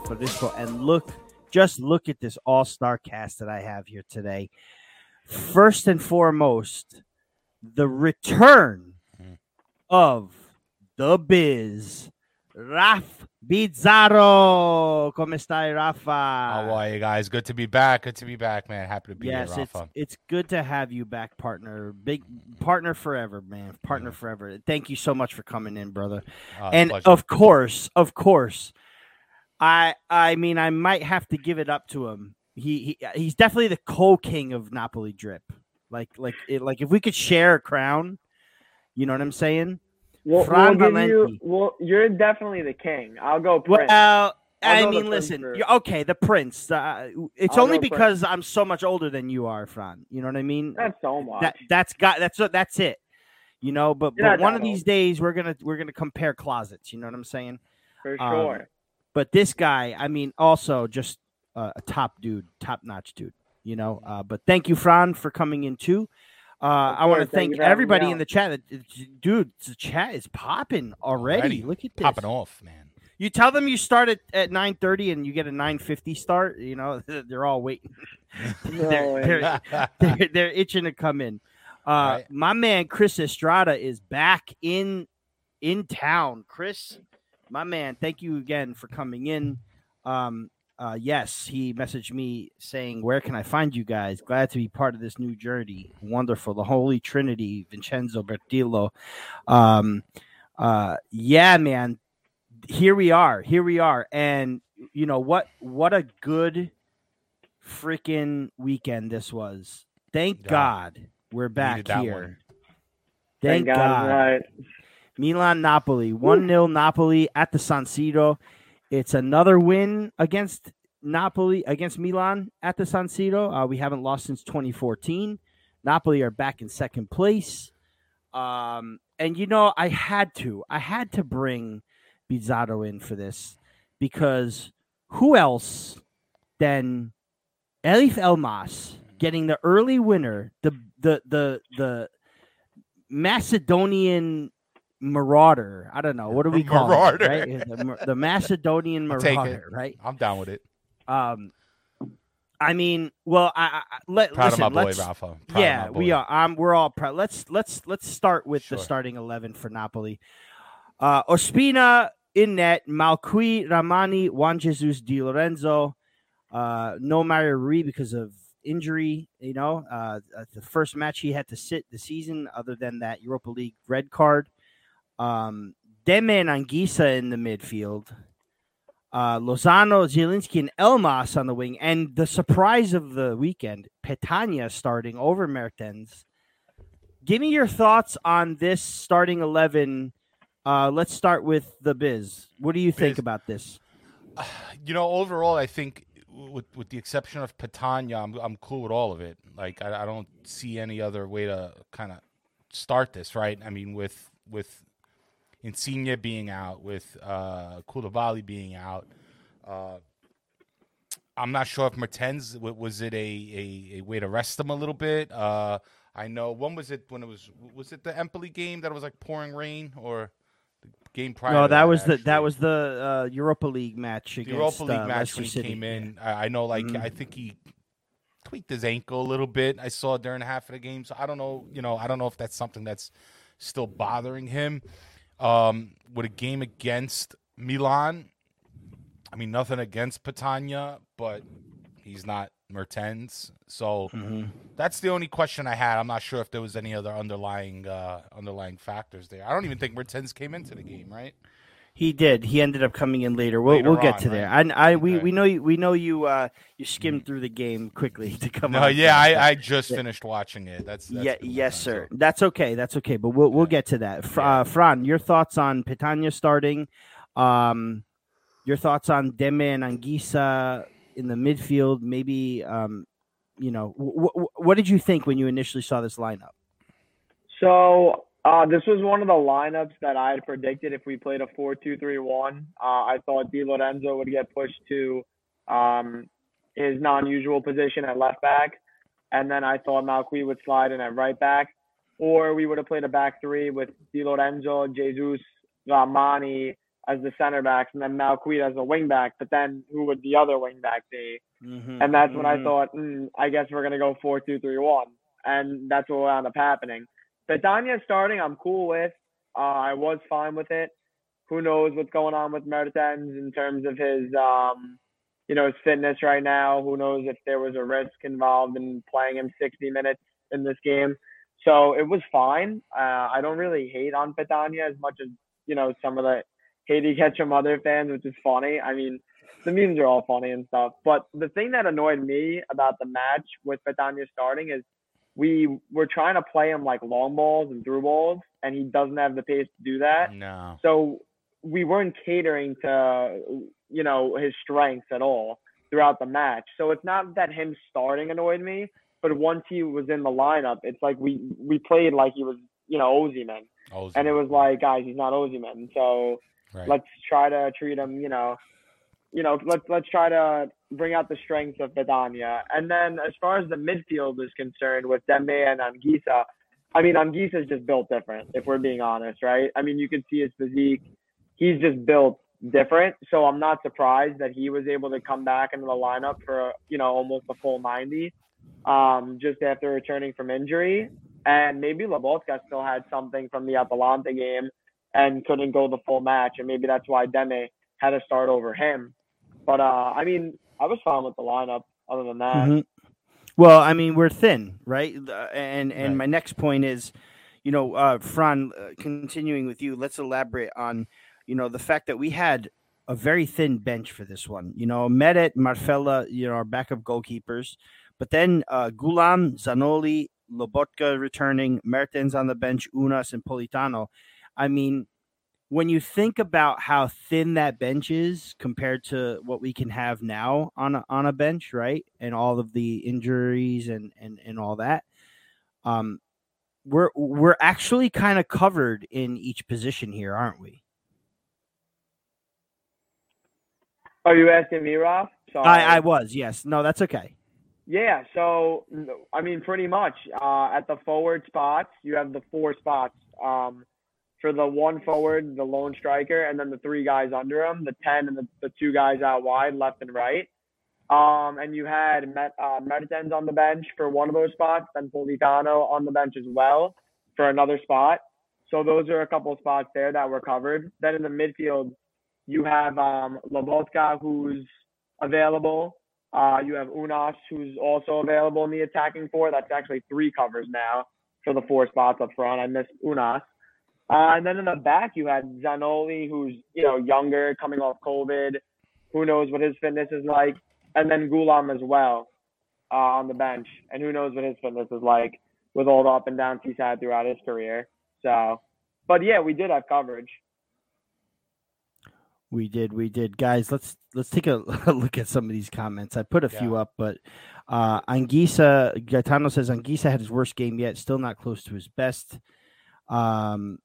always, Rafa Risco. And look, just look at this all star cast that I have here today. First and foremost, the return of the biz, Raf Bizarro. Come stai, Rafa? How are you guys? Good to be back. Good to be back, man. Happy to be yes, here, it's Rafa. it's good to have you back, partner. Big partner forever, man. Partner forever. Thank you so much for coming in, brother. Uh, and pleasure. of course, of course, I I mean I might have to give it up to him. He, he he's definitely the co-king of Napoli drip. Like like it, like if we could share a crown, you know what I'm saying? We'll, Fran we'll you. Well, you're definitely the king. I'll go prince. Well, I'll I mean, listen, you're, okay, the prince. Uh, it's I'll only go prince. because I'm so much older than you are, Fran. You know what I mean? That's so much. that that's got that's that's it. You know, but, You're but one of these days we're gonna we're gonna compare closets. You know what I'm saying? for um, sure. But this guy, I mean, also just uh, a top dude, top notch dude. You know, uh, but thank you, Fran, for coming in too. Uh, I want to thank thank you for having me everybody in the chat. Dude, the chat is popping already. Already Look at this. Popping off, man. You tell them you start at, at 9:30 and you get a 9:50 start. You know, they're all waiting. No they're, they're, they're, they're itching to come in. Uh, Right. My man Chris Estrada is back in in town. Chris, my man, thank you again for coming in. Um, uh, yes, he messaged me saying, "Where can I find you guys? Glad to be part of this new journey. Wonderful, the Holy Trinity, Vincenzo Bertillo. Um, uh, yeah, man, here we are. Here we are, and you know what? What a good freaking weekend this was. Thank Yeah. God we're back here. one. Thank, God. Right. Milan Napoli, 1 0 Napoli at the San Siro. It's another win against Napoli, against Milan at the San Siro. Uh, we haven't lost since 2014. Napoli are back in second place. Um, and, you know, I had to, I had to bring Bizzato in for this because who else than Elif Elmas getting the early winner, the, the, the, the, Macedonian marauder. I don't know. What do we call Marauder. it? Right? The, the Macedonian I'll take it. marauder, right? I'm down with it. Um, I mean, well, I, I let Proud listen. of my boy, let's, Rafa. Proud yeah, my we boy. are. Um, we're all proud. Let's let's let's start with the starting eleven for Napoli. Uh, Ospina in net, Malcuit, Rrahmani, Juan Jesus, Di Lorenzo. Uh, no Mario Rui because of injury. You know, uh, uh, the first match he had to sit the season, other than that Europa League red card. Um, Demme and Anguissa in the midfield. Uh, Lozano, Zielinski, and Elmas on the wing. And the surprise of the weekend, Petagna starting over Mertens. Give me your thoughts on this starting 11. Uh, let's start with the Biz. What do you think Biz. about this? you know, overall, I think with with the exception of Petagna, I'm I'm cool with all of it. Like I, I don't see any other way to kind of start this, right? I mean, with with Insigne being out, with uh, Koulibaly being out, uh, I'm not sure if Mertens was it a, a, a way to rest him a little bit. Uh, I know when was it when it was was it the Empoli game that was like pouring rain or the game prior? No, to that was the that was the uh, Europa League match the against Europa League uh, match Leicester when he City. came in. I, I know, like Mhm. I think he tweaked his ankle a little bit. I saw during half of the game, so I don't know. You know, I don't know if that's something that's still bothering him. Um, with a game against Milan, I mean, nothing against Petagna, but he's not Mertens, so Mhm. that's the only question I had. I'm not sure if there was any other underlying uh, underlying factors there. I don't even think Mertens came into the game, right? He did. He ended up coming in later. We'll Later we'll get on, to right? there. I, I we, Okay. we know you we know you uh you skimmed through the game quickly to come No, on. yeah, I, I just Yeah. finished watching it. That's, that's yeah, yes, time, sir. so- That's okay. That's okay. But we'll we'll get to that. Yeah. uh, Fran, your thoughts on Petagna starting? Um, your thoughts on Demme and Anguissa in the midfield? Maybe um, you know, wh- wh- what did you think when you initially saw this lineup? So uh, this was one of the lineups that I had predicted if we played a 4-2-3-1. Uh, I thought Di Lorenzo would get pushed to um, his non-usual position at left back, and then I thought Malcuit would slide in at right back. or we would have played a back three with Di Lorenzo, Jesus, Rrahmani as the center backs, and then Malcuit as a wing back. But then who would the other wing back be? Mhm, And that's when I mhm. thought, mm, I guess we're gonna go four two three one, and that's what wound up happening. Petagna starting, I'm cool with. Uh, I was fine with it. Who knows what's going on with Mertens in terms of his, um, you know, his fitness right now. Who knows if there was a risk involved in playing him 60 minutes in this game. So it was fine. Uh, I don't really hate on Petagna as much as you know some of the gets from other fans, which is funny. I mean, the memes are all funny and stuff. But the thing that annoyed me about the match with Petagna starting is we were trying to play him like long balls and through balls, and he doesn't have the pace to do that. No. So we weren't catering to you know his strengths at all throughout the match. So it's not that him starting annoyed me, but once he was in the lineup, it's like we we played like he was you know Osimhen, Ozzy. and it was like guys, he's not Osimhen. So Right. let's try to treat him, you know, you know, let's let's try to bring out the strengths of Petagna. And then as far as the midfield is concerned with Demme and Anguissa, I mean Anguissa is just built different, if we're being honest, right? I mean you can see his physique. He's just built different. So I'm not surprised that he was able to come back into the lineup for you know almost a full 90, um, just after returning from injury. And maybe Lobotka still had something from the Atalanta game and couldn't go the full match, and maybe that's why Demme had to start over him. But uh, I mean, I was fine with the lineup. Other than that, Mhm. Well, I mean, we're thin, right? And and Right. my next point is, you know, uh, Fran, uh, continuing with you, let's elaborate on, you know, the fact that we had a very thin bench for this one. You know, Meret, Marfella, you know, our backup goalkeepers, but then uh, Ghoulam, Zanoli, Lobotka returning, Mertens on the bench, Ounas and Politano. I mean, when you think about how thin that bench is compared to what we can have now on a, on a bench, right, and all of the injuries and and and all that, um, we're we're actually kind of covered in each position here, aren't we? are you asking me, Rob? Sorry. I, I was, yes. No, that's okay. Yeah, so I mean, pretty much uh, at the forward spots, you have the four spots um, for the one forward, the lone striker, and then the three guys under him, the ten and the, the two guys out wide, left and right. Um, and you had Met, uh, on the bench for one of those spots, then Politano on the bench as well for another spot. So those are a couple spots there that were covered. Then in the midfield, you have um, Lobotka, who's available. Uh, you have Ounas, who's also available in the attacking four. That's actually three covers now for the four spots up front. I missed Ounas. Uh, and then in the back, you had Zanoli, who's you know younger, coming off COVID. Who knows what his fitness is like? And then Ghoulam as well uh, on the bench, and who knows what his fitness is like with all the up and downs he's had throughout his career. So, but yeah, we did have coverage. We did, we did, guys. Let's let's take a look at some of these comments. I put a few up, but uh Anguissa Gaetano says Anguissa had his worst game yet, still not close to his best. Um,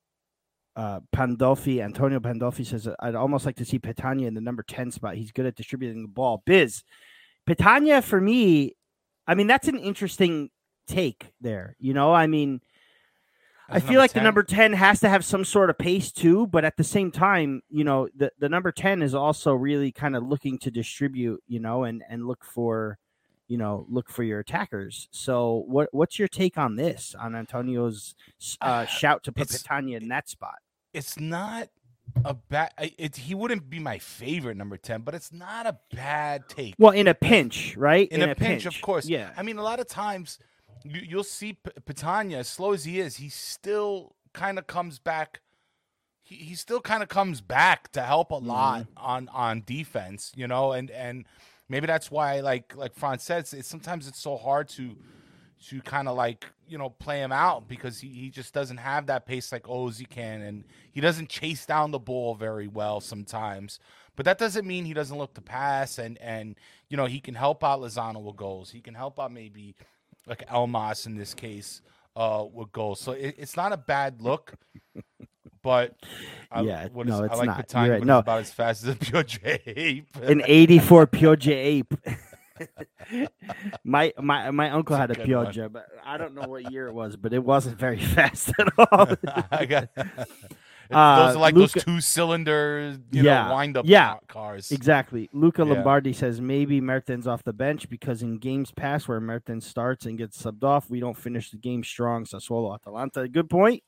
uh, Pandolfi, Antonio Pandolfi says, I'd almost like to see Petagna in the number 10 spot. He's good at distributing the ball. Biz, Petagna for me, I mean, that's an interesting take there. You know, I mean, I feel like 10? the number 10 has to have some sort of pace too, but at the same time, you know, the, the number 10 is also really kind of looking to distribute, you know, and, and look for, you know, look for your attackers. So what, what's your take on this, on Antonio's uh, shout to put Petagna in that spot? It's not a bad. It, he wouldn't be my favorite number ten, but it's not a bad take. Well, in a pinch, right? in, a, pinch, of course. Yeah. I mean, a lot of times you, you'll see P- Petagna, as slow as he is, he still kind of comes back. He, he still kind of comes back to help a lot Mm-hmm. on on defense, you know, and and maybe that's why, like like Franz says, it's, sometimes it's so hard to to kind of like you know play him out because he, he just doesn't have that pace like Ozzy can, and he doesn't chase down the ball very well sometimes. But that doesn't mean he doesn't look to pass, and and you know he can help out Lozano with goals. He can help out maybe like Elmas in this case uh, with goals. So it, it's not a bad look. But I, Yeah, what no, it's I like not. Petagna, You're right. No. about as fast as a pure J. An 84 Piaggio ape. my my my uncle had a That's a one. But I don't know what year it was, but it wasn't very fast at all. I got. Uh, those are like Luca- those two cylinder, you Yeah, know, wind up yeah, cars. Exactly. Luca Yeah. Lombardi says maybe Mertens off the bench because in games past where Mertens starts and gets subbed off, we don't finish the game strong. Sassuolo Atalanta. Good point.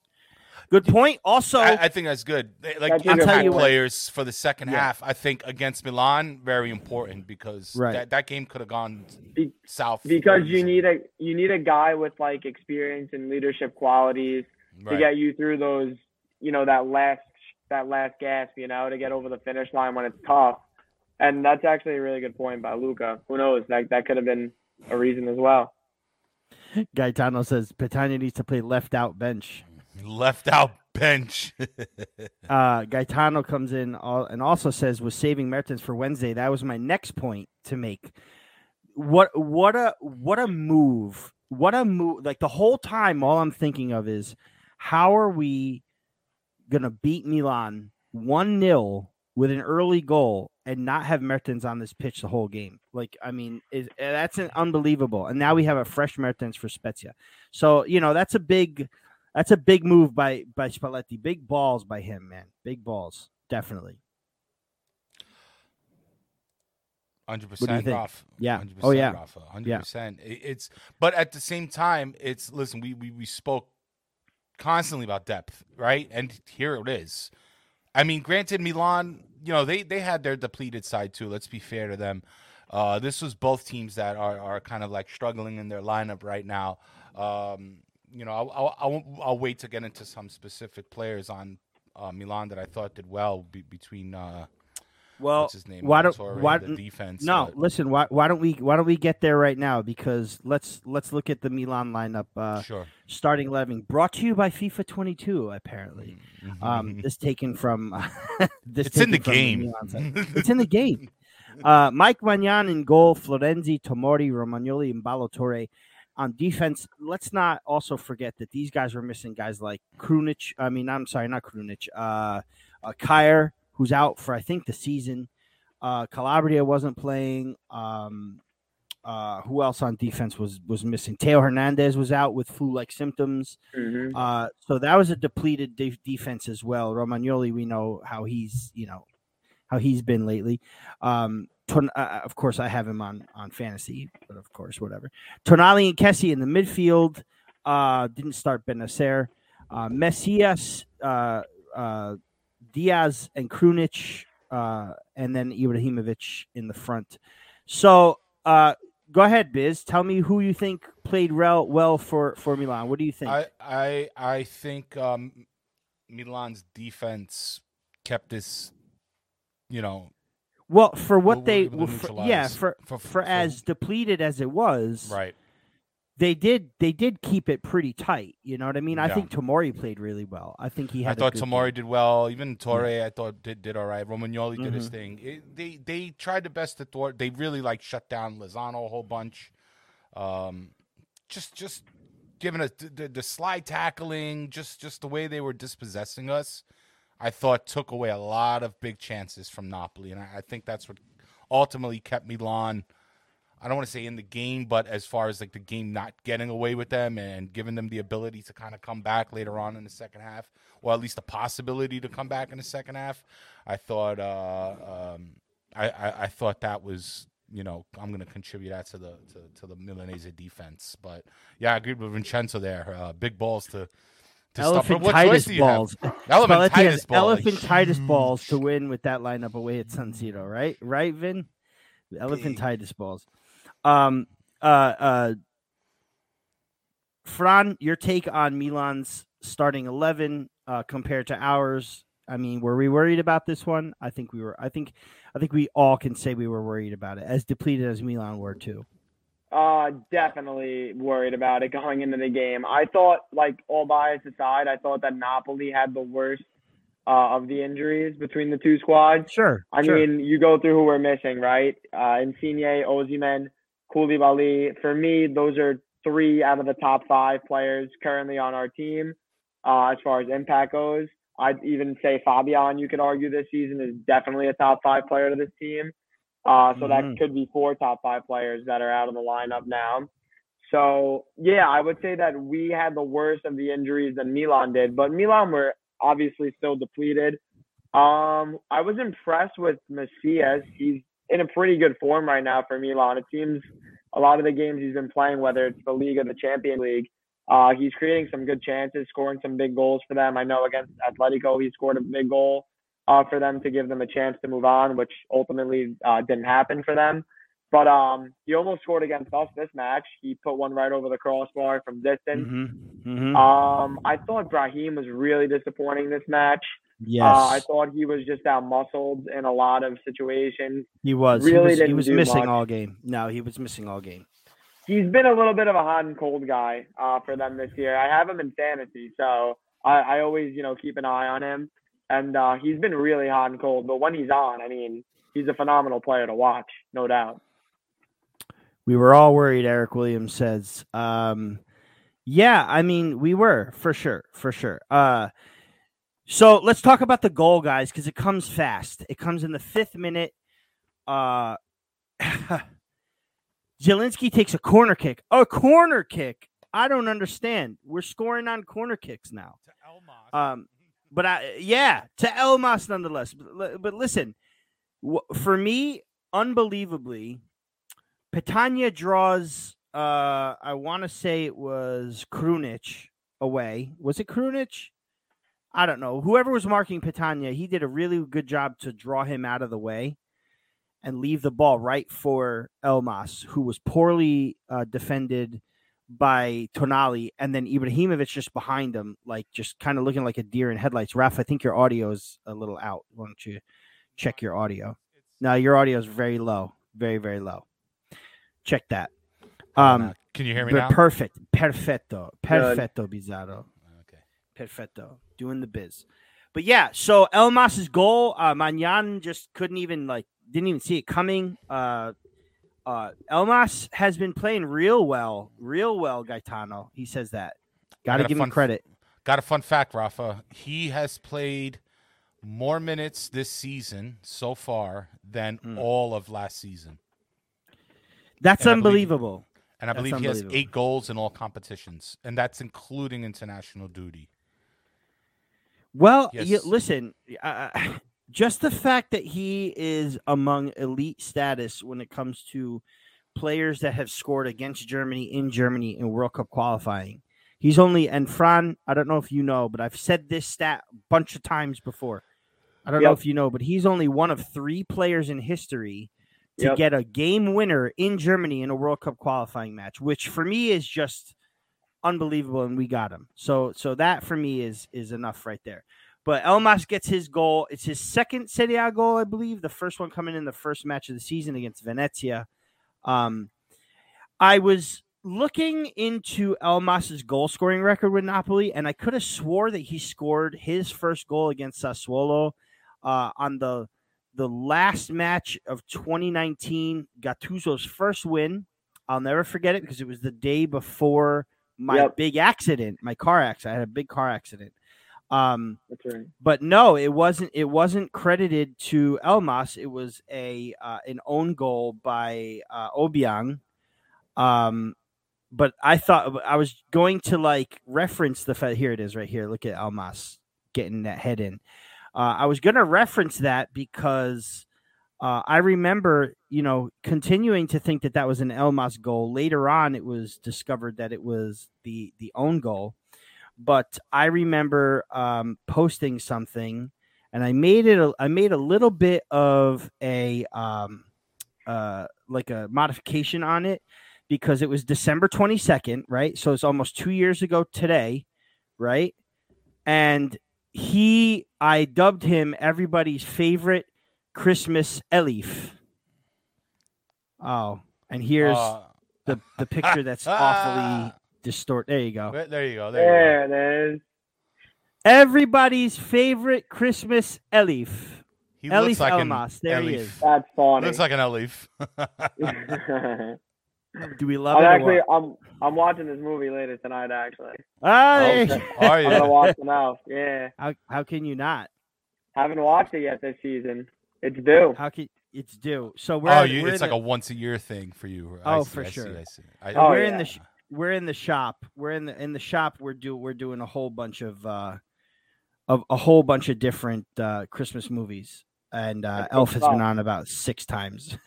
Good point. Also, I, I think that's good. They- Like That's a good impact point. players for the second Yeah. half, I think against Milan, very important because Right. that, that game could have gone Be- south because you need a you need a guy with like experience and leadership qualities to get you through those you know that last that last gasp you know to get over the finish line when it's tough and that's actually a really good point by Luca who knows that that could have been a reason as well Gaetano says Petagna needs to play left out bench. Left out bench. Uh, Gaetano comes in all, and also says was saving Mertens for Wednesday. That was my next point to make. What what a what a move! What a move! Like the whole time, all I'm thinking of is how are we gonna beat Milan one 0 with an early goal and not have Mertens on this pitch the whole game? Like I mean, is that's an unbelievable. And now we have a fresh Mertens for Spezia. So you know that's a big that's a big move by by Spalletti. Big balls by him, man. Big balls, definitely. Hundred percent? Ralph. Yeah. 100%, Oh, yeah. Rafa. Hundred Yeah. percent. It's but at the same time, it's listen. We, we we spoke constantly about depth, right? And here it is. I mean, granted, Milan, you know, they they had their depleted side too. Let's be fair to them. Uh, this was both teams that are are kind of like struggling in their lineup right now. Um, you know, I'll, I'll, I'll, I'll wait to get into some specific players on uh, Milan that I thought did well be, between uh, Well, what's his name? why don't- Torre, why- the defense? no, but- listen. Why why don't we why don't we get there right now? Because let's let's look at the Milan lineup. Uh, sure. starting eleven, brought to you by FIFA 22. Apparently, um, this taken from this. Mm-hmm. it's in the game. Side. it's in the game. Uh, Mike Maignan in goal, Florenzi, Tomori, Romagnoli, and Ballo-Touré. On defense, let's not also forget that these guys were missing guys like Krunic. I mean, I'm sorry, not Krunic. Uh, uh Kjaer, who's out for I think the season. Uh, Calabria wasn't playing. Um, uh, who else on defense was was missing? Theo Hernandez was out with flu-like symptoms. hmm Uh, so that was a depleted de- defense as well. Romagnoli, we know how he's you know how he's been lately. Um, Ton- uh, of course, I have him on on fantasy, but of course, whatever. Tonali and Kessie in the midfield. Uh, didn't start Bennacer. Uh, Messias, uh, uh, Diaz, and Krunic, uh, and then Ibrahimovic in the front. So, uh, go ahead, Biz. Tell me who you think played well well for for Milan. What do you think? I I I think um, Milan's defense kept this, you know, Well, for what We'll- they, we'll for, yeah, for, for- for for- as depleted as it was, right. they did they did keep it pretty tight. You know what I mean? I think Tomori played really well. I think he I had. a thought good Tomori game. did well. Even Torre, I thought did did all right. Romagnoli did his Mhm. thing. It, they they tried the best to thwart. They really like shut down Lozano a whole bunch. Um, just just giving us the, the, the slide tackling, just just the way they were dispossessing us. I thought took away a lot of big chances from Napoli, and I, I think that's what ultimately kept Milan. I don't want to say in the game, but as far as like the game not getting away with them and giving them the ability to kind of come back later on in the second half, or at least the possibility to come back in the second half, I thought uh, um, I, I, I thought that was you know I'm going to contribute that to the to, to the Milanese defense. But yeah, I agree with Vincenzo there. Uh, big balls to. To stop. But what choice Elephantitis do balls. Elephantitis Spalletti has ball, like, elephantitis balls to win with that lineup away at San Siro, right? Right, Vin? Elephantitis balls. Um, uh, uh, Fran, your take on Milan's starting eleven uh, compared to ours? I mean, were we worried about this one? I think we were. I think, I think we all can say we were worried about it, as depleted as Milan were too. Uh, definitely worried about it going into the game. I thought, like all bias aside, I thought that Napoli had the worst uh, of the injuries between the two squads. Sure. I mean, you go through who we're missing, right? Uh, Insigne, Osimhen, Koulibaly. For me, those are three out of the top five players currently on our team uh, as far as impact goes. I'd even say Fabian, you could argue this season is definitely a top five player to this team. Uh, so Mhm. that could be four top five players that are out of the lineup now. So yeah, I would say that we had the worst of the injuries than Milan did, but Milan were obviously still depleted. Um, I was impressed with Messias. He's in a pretty good form right now for Milan. It seems a lot of the games he's been playing, whether it's the league or the Champion League, uh, he's creating some good chances, scoring some big goals for them. I know against Atletico, he scored a big goal uh, for them to give them a chance to move on, which ultimately uh, didn't happen for them. But um, he almost scored against us this match. He put one right over the crossbar from distance. Mm-hmm. Mm-hmm. Um, I thought Brahim was really disappointing this match. yes, Uh, I thought he was just out muscled in a lot of situations. he was. really he was, he was missing much. all game. No, he was missing all game. He's been a little bit of a hot and cold guy uh, for them this year. I have him in fantasy, so I, I always, you know, keep an eye on him. And uh, he's been really hot and cold. But when he's on, I mean, he's a phenomenal player to watch, no doubt. We were all worried, Eric Williams says. Um, yeah, I mean, we were for sure, for sure. Uh, so let's talk about the goal, guys, because it comes fast. It comes in the fifth minute. Uh, Zielinski takes a corner kick. A corner kick. I don't understand. We're scoring on corner kicks now. To Elmas. Um, but I, yeah, to Elmas nonetheless. But, but listen, for me, unbelievably, Petagna draws. Uh, I want to say it was Krunic away. Was it Krunic? I don't know. Whoever was marking Petagna, he did a really good job to draw him out of the way and leave the ball right for Elmas, who was poorly uh, defended by Tonali, and then Ibrahimovic just behind him, like just kind of looking like a deer in headlights. Raf, I think your audio is a little out. Why don't you check your audio? No, your audio is very low, very very low. Check that. Um, Can you hear me now? perfect, perfetto, perfetto, Bizarro, okay. perfetto, doing the biz. But yeah, so Elmas's goal, uh, Maignan just couldn't even like didn't even see it coming. Uh, uh, Elmas has been playing real well, real well. Gaetano, he says that. Got to give him credit. Got a fun fact, Rafa. He has played more minutes this season so far than Mm. all of last season. That's and I believe- unbelievable. And I believe he has eight goals in all competitions, and that's including international duty. Well, you, listen, uh, just the fact that he is among elite status when it comes to players that have scored against Germany in Germany in World Cup qualifying. He's only and Fran, I don't know if you know, but I've said this stat a bunch of times before. I don't know if you know, but he's only one of three players in history to Yep. get a game winner in Germany in a World Cup qualifying match, which for me is just unbelievable and we got him. So so that for me is is enough right there. But Elmas gets his goal. It's his second Serie A goal, I believe. The first one coming in the first match of the season against Venezia. Um, I was looking into Elmas's goal scoring record with Napoli, and I could have swore that he scored his first goal against Sassuolo uh, on the the last match of 2019, Gattuso's first win. I'll never forget it because it was the day before my Yep. big accident, my car accident. I had a big car accident. Um, That's right. but no, it wasn't. It wasn't credited to Elmas. It was a uh, an own goal by uh, Obiang. Um, but I thought I was going to like reference the fact. Here it is, right here. Look at Elmas getting that head in. Uh, I was going to reference that because uh, I remember, you know, continuing to think that that was an Elmas goal. Later on, it was discovered that it was the the own goal but I remember um, posting something, and I made it. A, I made a little bit of a um, uh, like a modification on it because it was December twenty second, right? So it's almost two years ago today, right? And he, I dubbed him everybody's favorite Christmas Elif. Oh, and here's Uh, the the picture that's awfully distort. There you go. There there you go. There you go. It is. Everybody's favorite Christmas Elif. He Elif looks like an Elmas. There he is. That's funny. Looks like an Elif. Do we love I'm it? actually? I'm I'm watching this movie later tonight. Actually, Hey! Okay. Are I'm gonna watch it now. Yeah, How, how can you not? haven't watched it yet this season. It's due. How can it's due. So we're oh, at- you, we're it's like the- a once a year thing for you. I Oh, see, for I see, sure. I see. I, Oh, we're in the sh- we're in the shop. We're in the in the shop. We're do we're doing a whole bunch of uh of a whole bunch of different uh Christmas movies, and uh, Elf has been on about six times.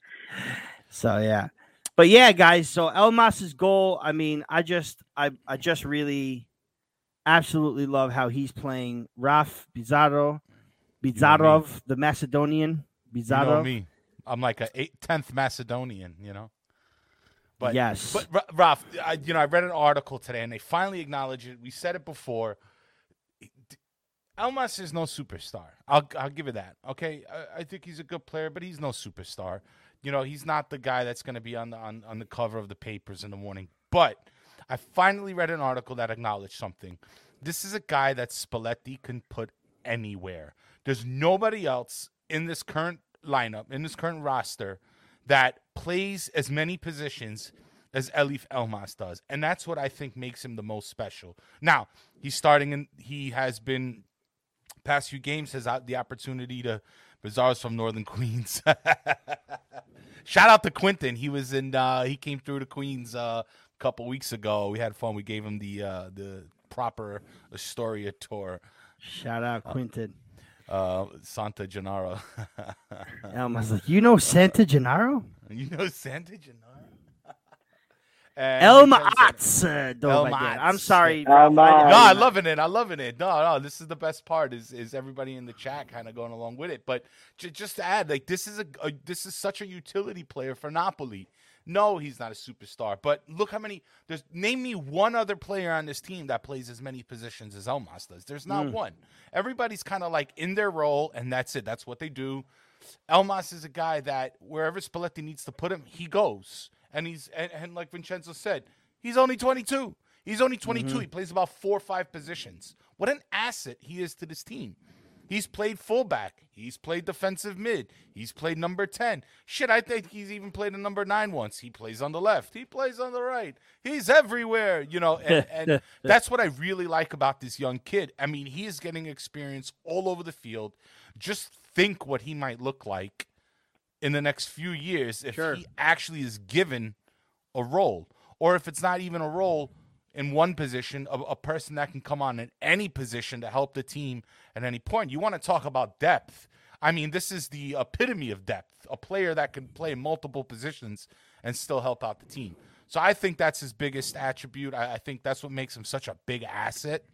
so yeah, but yeah, guys. So Elmas's goal. I mean, I just I I just really absolutely love how he's playing Raf Bizarro, Bizarrov, the Macedonian. you know me. I'm like a eight, 10th Macedonian, you know. But yes, But Ra- Ralph, I, you know, I read an article today, and they finally acknowledged it. We said it before. Elmas is no superstar. I'll I'll give it that. Okay, I, I think he's a good player, but he's no superstar. You know, he's not the guy that's going to be on the on, on the cover of the papers in the morning. But I finally read an article that acknowledged something. This is a guy that Spalletti can put anywhere. There's nobody else in this current lineup, in this current roster, that plays as many positions as Elif Elmas does. And that's what I think makes him the most special. Now, he's starting and he has been past few games has the opportunity to Bizarre's from Northern Queens. Shout out to Quentin. He was in uh he came through to Queens uh, a couple weeks ago. We had fun. We gave him the uh the proper Astoria tour. shout out Quinton. Uh Santa Gennaro. Elma's like, you know Santa Gennaro? you know Santa Gennaro? And Elma Vincenzo- uh, do Elma I did. I'm sorry. Elma Ralph, no, I'm loving it. I'm loving it. No, no, this is the best part. Is is everybody in the chat kind of going along with it? But j- just to add, like this is a, a this is such a utility player for Napoli. No, he's not a superstar, but look how many. There's name me one other player on this team that plays as many positions as Elmas does. There's not Mm. one. Everybody's kind of like in their role, and that's it. That's what they do. Elmas is a guy that wherever Spalletti needs to put him, he goes. And he's and, and like Vincenzo said, he's only 22. He's only 22. He plays about four or five positions. What an asset he is to this team. He's played fullback. He's played defensive mid. He's played number 10. Shit, I think he's even played a number 9 once. He plays on the left. He plays on the right. He's everywhere, you know, and, and that's what I really like about this young kid. I mean, he is getting experience all over the field. Just think what he might look like in the next few years if Sure. he actually is given a role, or if it's not even a role in one position, a, a person that can come on in any position to help the team at any point. You want to talk about depth. I mean, this is the epitome of depth. A player that can play multiple positions and still help out the team. So I think that's his biggest attribute. I, I think that's what makes him such a big asset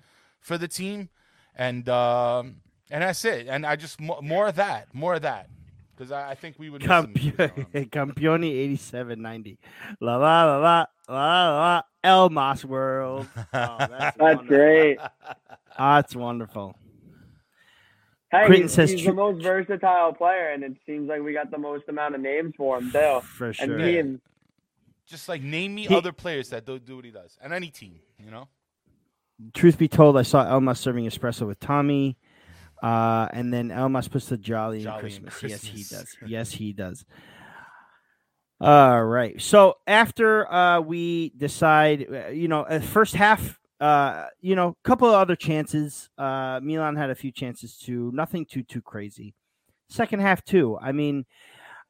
for the team, and um, and that's it. And I just mo- more of that, more of that, because I, I think we would. him. Campioni 8790. La la la la la la Elmas World. Oh, that's That's wonderful. great. That's wonderful. Hey, Quentin he's, says he's tru- the most versatile player, and it seems like we got the most amount of names for him too. For And sure. me and Just like name me He- other players that do, do what he does, and any team, you know. Truth be told, I saw Elmas serving espresso with Tommy. Uh, and then Elmas puts the jolly, in Jolly in Christmas. Yes, he does. Yes, he does. All right. So after uh, we decide, uh, you know, uh, first half, uh, you know, a couple of other chances. Uh, Milan had a few chances too. Nothing too too crazy. Second half too. I mean,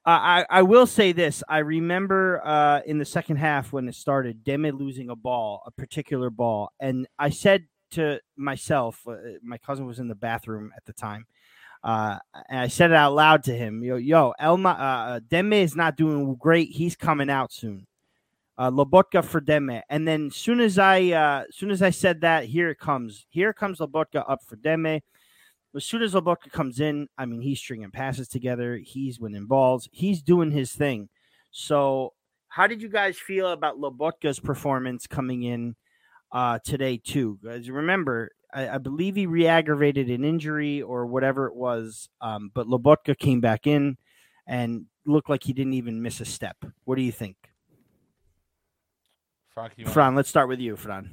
I I will say this. I remember uh, in the second half when it started, Demme losing a ball, a particular ball, and I said to myself, uh, my cousin was in the bathroom at the time. Uh, and I said it out loud to him, yo, yo, Elma, uh, Demme is not doing great. He's coming out soon. Uh, Lobotka for Demme. And then soon as I, uh, soon as I said that, here it comes. Here comes Lobotka up for Demme. As soon as Lobotka comes in, I mean, he's stringing passes together. He's winning balls. He's doing his thing. So, how did you guys feel about Lobotka's performance coming in uh, today too? Guys, remember, I, I believe he re-aggravated an injury or whatever it was, um, but Lobotka came back in and looked like he didn't even miss a step. What do you think, Frank, you want- Fran? Let's start with you, Fran.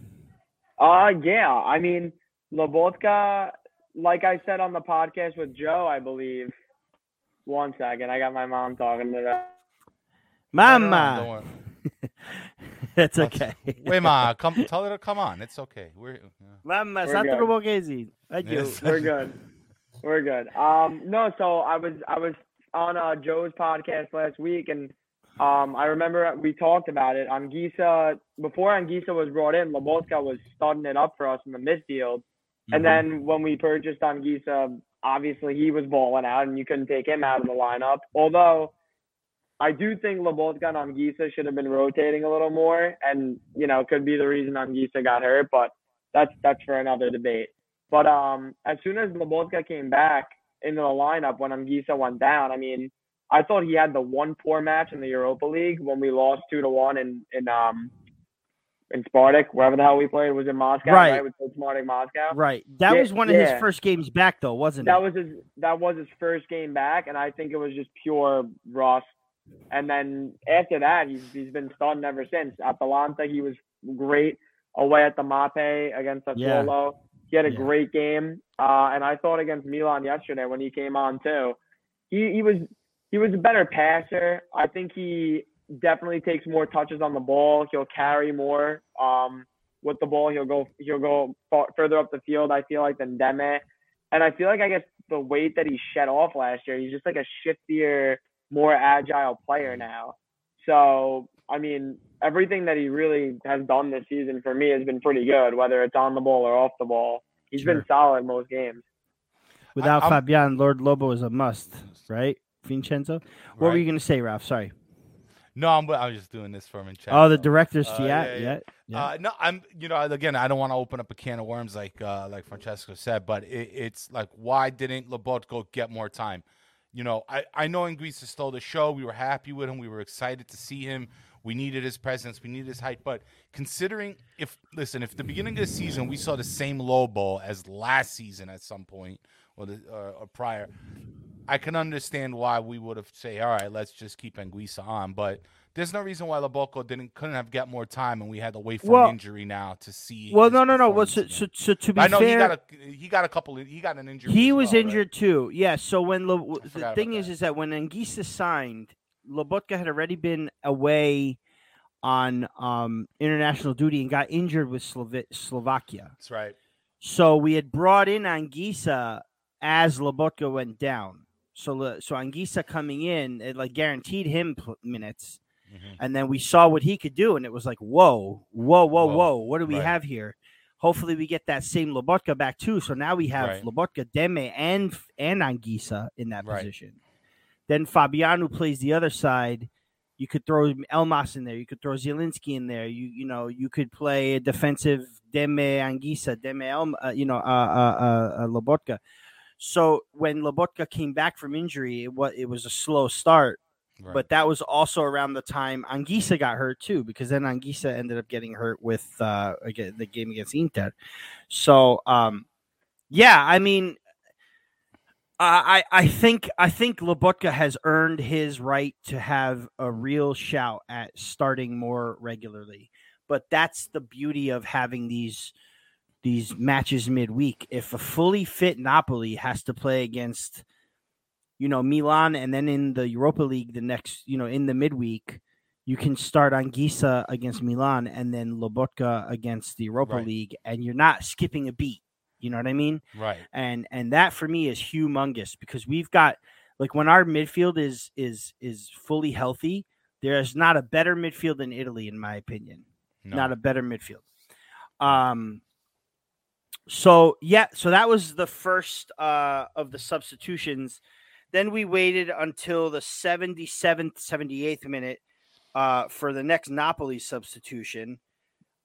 Uh, yeah. I mean, Lobotka, like I said on the podcast with Joe, I believe. One second, I got my mom talking to that. Mama, don't worry. That's That's- okay. Wait, ma, come tell her to come on. It's okay. We're yeah. Mama, We're Sandro good. Thank you. We're good. We're good. Um, no, so I was I was on uh, Joe's podcast last week, and um, I remember we talked about it. Anguissa before Anguissa was brought in, Lobotka was starting it up for us in the midfield, and Mhm. then when we purchased Anguissa, obviously he was balling out, and you couldn't take him out of the lineup. Although I do think Lobotka and Anguissa should have been rotating a little more, and you know could be the reason Anguissa got hurt, but that's that's for another debate. But um, as soon as Lobotka came back into the lineup when Anguissa went down, I mean, I thought he had the one poor match in the Europa League when we lost two to one in in um in Spartak, wherever the hell we played, was in Moscow, Right. right? With Spartak Moscow. Right. That Yeah, was one of yeah. his first games back, though, wasn't That it? was his that was his first game back, and I think it was just pure rust. And then after that, he's he's been starting ever since. Atalanta, he was great away at the Mapei against Yeah. He had a Yeah. great game, uh, and I thought against Milan yesterday when he came on too. He he was he was a better passer. I think he definitely takes more touches on the ball. He'll carry more um, with the ball. He'll go he'll go far, further up the field. I feel like than Demme, and I feel like I guess the weight that he shed off last year, he's just like a shiftier, more agile player now. So I mean, everything that he really has done this season for me has been pretty good, whether it's on the ball or off the ball. He's Sure. been solid most games. Without I'm- Fabian, Lord Lobo is a must, right? Vincenzo? What were you going to say, Ralph? Sorry. No, I'm, I was just doing this for him in chat. Oh, the director's Uh, yeah, yeah, yeah, yeah. yeah. Uh, no, I'm. You know, again, I don't want to open up a can of worms like uh, like Francesco said, but it, it's like, why didn't Lobotka get more time? You know, I I know Anguissa stole the show. We were happy with him. We were excited to see him. We needed his presence. We needed his height. But considering if listen, if the beginning of the season we saw the same low ball as last season at some point or the uh, or prior, I can understand why we would have say, all right, let's just keep Anguissa on. But there's no reason why Lobotka didn't couldn't have got more time, and we had to wait for Well- an injury now to see. well, no, no, no. Well, so, so, so to be I know fair, he got a he got a couple. Of, he got an injury. He as was well, right? injured too. Yeah. So when the thing is, that. is that when Anguissa signed, Lobotka had already been away on um, international duty and got injured with Slova- Slovakia. That's right. So we had brought in Anguissa as Lobotka went down. So so Anguissa coming in, it like guaranteed him minutes, Mhm. and then we saw what he could do, and it was like, whoa, whoa, whoa, Whoa, whoa, what do we right. have here? Hopefully, we get that same Lobotka back too. So now we have Right. Lobotka, Demme, and and Anguissa in that Right. position. Then Fabiano plays the other side. You could throw Elmas in there. You could throw Zielinski in there. You you know you could play a defensive Demme Anguissa, Demme Elm, uh, you know uh, uh, uh, uh, Lobotka. So when Lobotka came back from injury, it was it was a slow start. Right. But that was also around the time Anguissa got hurt too, because then Anguissa ended up getting hurt with uh, again, the game against Inter. So, um, yeah, I mean, I I think I think Lobotka has earned his right to have a real shout at starting more regularly. But that's the beauty of having these these matches midweek. If a fully fit Napoli has to play against you know Milan and then in the Europa League the next you know in the midweek you can start Anguissa against Milan and then Lobotka against the Europa Right. League and you're not skipping a beat you know what I mean right. and and that for me is humongous because we've got like when our midfield is is is fully healthy there is not a better midfield in Italy in my opinion No. not a better midfield. Um so yeah, so that was the first uh of the substitutions. Then we waited until the 77th, 78th minute uh for the next Napoli substitution.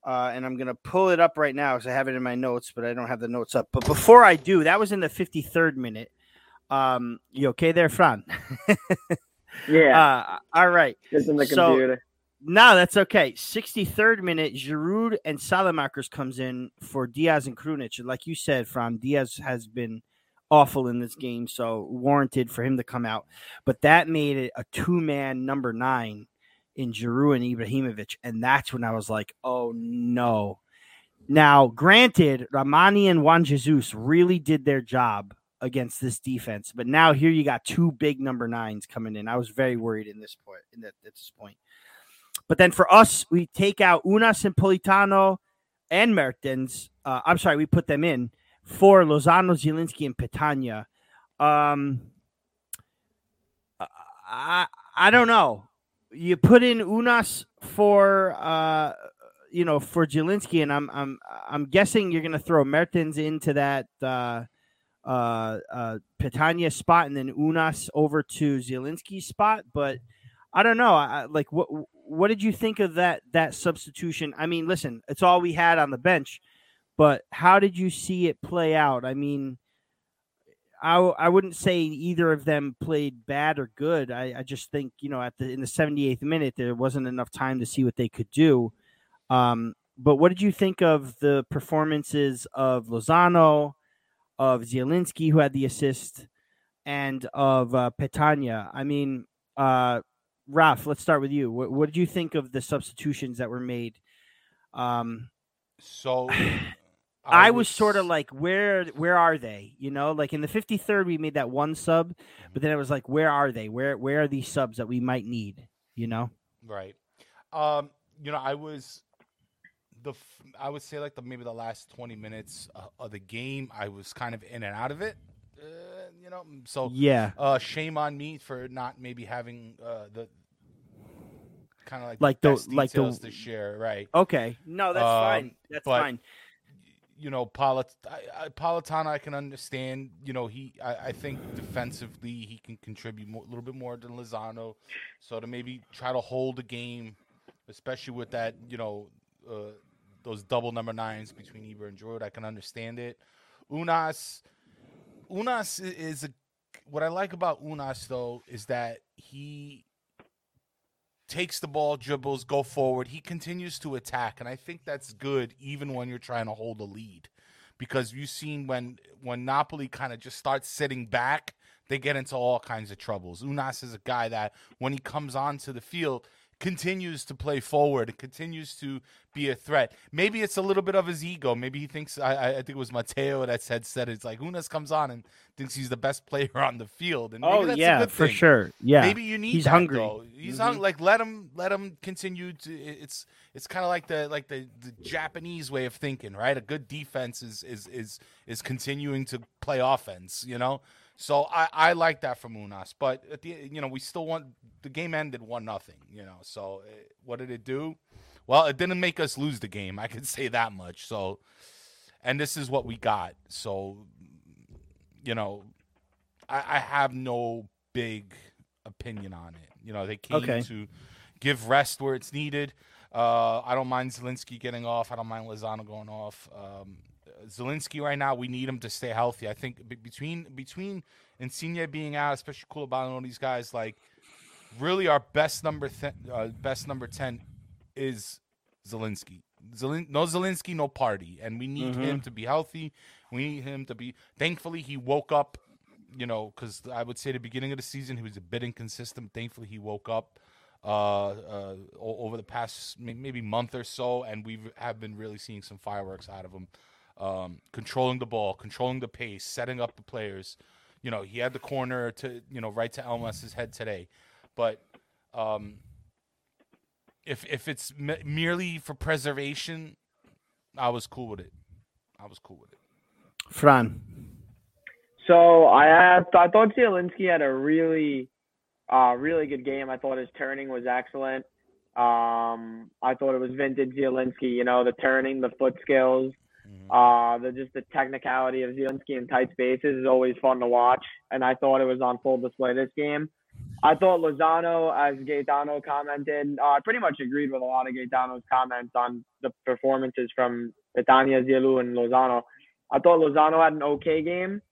Uh, and I'm gonna pull it up right now because I have it in my notes, but I don't have the notes up. But before I do, that was in the 53rd minute. Um, you okay there, Fran? Yeah, uh, all right. it's in the so- computer. No, that's okay. 63rd minute, Giroud and Saelemaekers comes in for Diaz and Krunic. And like you said, Fran, Diaz has been awful in this game, so warranted for him to come out. But that made it a two-man number nine in Giroud and Ibrahimovic. And that's when I was like, oh no. Now, granted, Rrahmani and Juan Jesus really did their job against this defense, but now here you got two big number nines coming in. I was very worried in this point. In that, at this point. But then for us, we take out Ounas and Politano and Mertens. Uh, I'm sorry, we put them in for Lozano, Zielinski, and Petagna. Um, I I don't know. You put in Ounas for uh you know for Zielinski, and I'm I'm I'm guessing you're gonna throw Mertens into that uh uh uh Petagna spot and then Ounas over to Zielinski's spot, but I don't know. I, like what what did you think of that that substitution? I mean, listen, it's all we had on the bench, but how did you see it play out? I mean, I I wouldn't say either of them played bad or good. I, I just think you know at the in the 78th minute there wasn't enough time to see what they could do. Um, but what did you think of the performances of Lozano, of Zielinski who had the assist, and of uh, Petagna? I mean, uh, Raf, let's start with you. What, what did you think of the substitutions that were made? Um, So I, was, sort of like, where where are they? You know, like in the 53rd, we made that one sub, but then it was like, where are they? Where where are these subs that we might need? You know? right. Um, you know, I was the f- I would say like the maybe the last twenty minutes uh, of the game, I was kind of in and out of it. Uh, you know, so Yeah. uh, shame on me for not maybe having uh, the kind of like Like the, the- like the- to share, right? Okay. No, that's Um, fine. That's but- fine. You know, Polit- I, Politano, I can understand. You know, he, I, I think defensively he can contribute a little bit more than Lozano. So to maybe try to hold a game, especially with that, you know, uh, those double number nines between Ibra and Giroud, I can understand it. Ounas, Ounas is a. What I like about Ounas though is that he takes the ball, dribbles, go forward. He continues to attack, and I think that's good even when you're trying to hold a lead, because you've seen when when Napoli kind of just starts sitting back, they get into all kinds of troubles. Ounas is a guy that when he comes onto the field continues to play forward and continues to be a threat. Maybe it's a little bit of his ego. Maybe he thinks I, I think it was Mateo that said said it's like Ounas comes on and thinks he's the best player on the field. And maybe Oh that's a yeah, for thing. sure. Yeah. Maybe you need He's that, hungry. though. He's Mhm. hung, like let him let him continue to. It's it's kind of like the like the, the Japanese way of thinking, right? A good defense is is is is continuing to play offense, you know. So I I like that from Ounas, but at the you know we still want the game ended one nothing, you know. So eh, what did it do? Well, it didn't make us lose the game. I can say that much. So, and this is what we got. So, you know, I, I have no big opinion on it. You know, they came Okay. to give rest where it's needed. Uh, I don't mind Zielinski getting off. I don't mind Lozano going off. Um, Zielinski right now, we need him to stay healthy. I think be- between between Insigne being out, especially Koulibaly and all these guys, like really our best number th- uh, best number ten is Zielinski. Zelin- no Zielinski, no party, and we need him to be healthy. We need him to be. Thankfully, he woke up. You know, because I would say the beginning of the season he was a bit inconsistent. Thankfully, he woke up uh, uh, over the past maybe month or so, and we have been really seeing some fireworks out of him. Um, controlling the ball, controlling the pace, setting up the players. You know, he had the corner to you know right to Elmas's head today, but um, if if it's me- merely for preservation, I was cool with it. I was cool with it. Fran. So I had, I thought Zielinski had a really, uh, really good game. I thought his turning was excellent. Um, I thought it was vintage Zielinski. You know, the turning, the foot skills, uh, the just the technicality of Zielinski in tight spaces is always fun to watch. And I thought it was on full display this game. I thought Lozano, as Gaetano commented, uh, I pretty much agreed with a lot of Gaetano's comments on the performances from Petagna, Zielu, and Lozano. I thought Lozano had an okay game.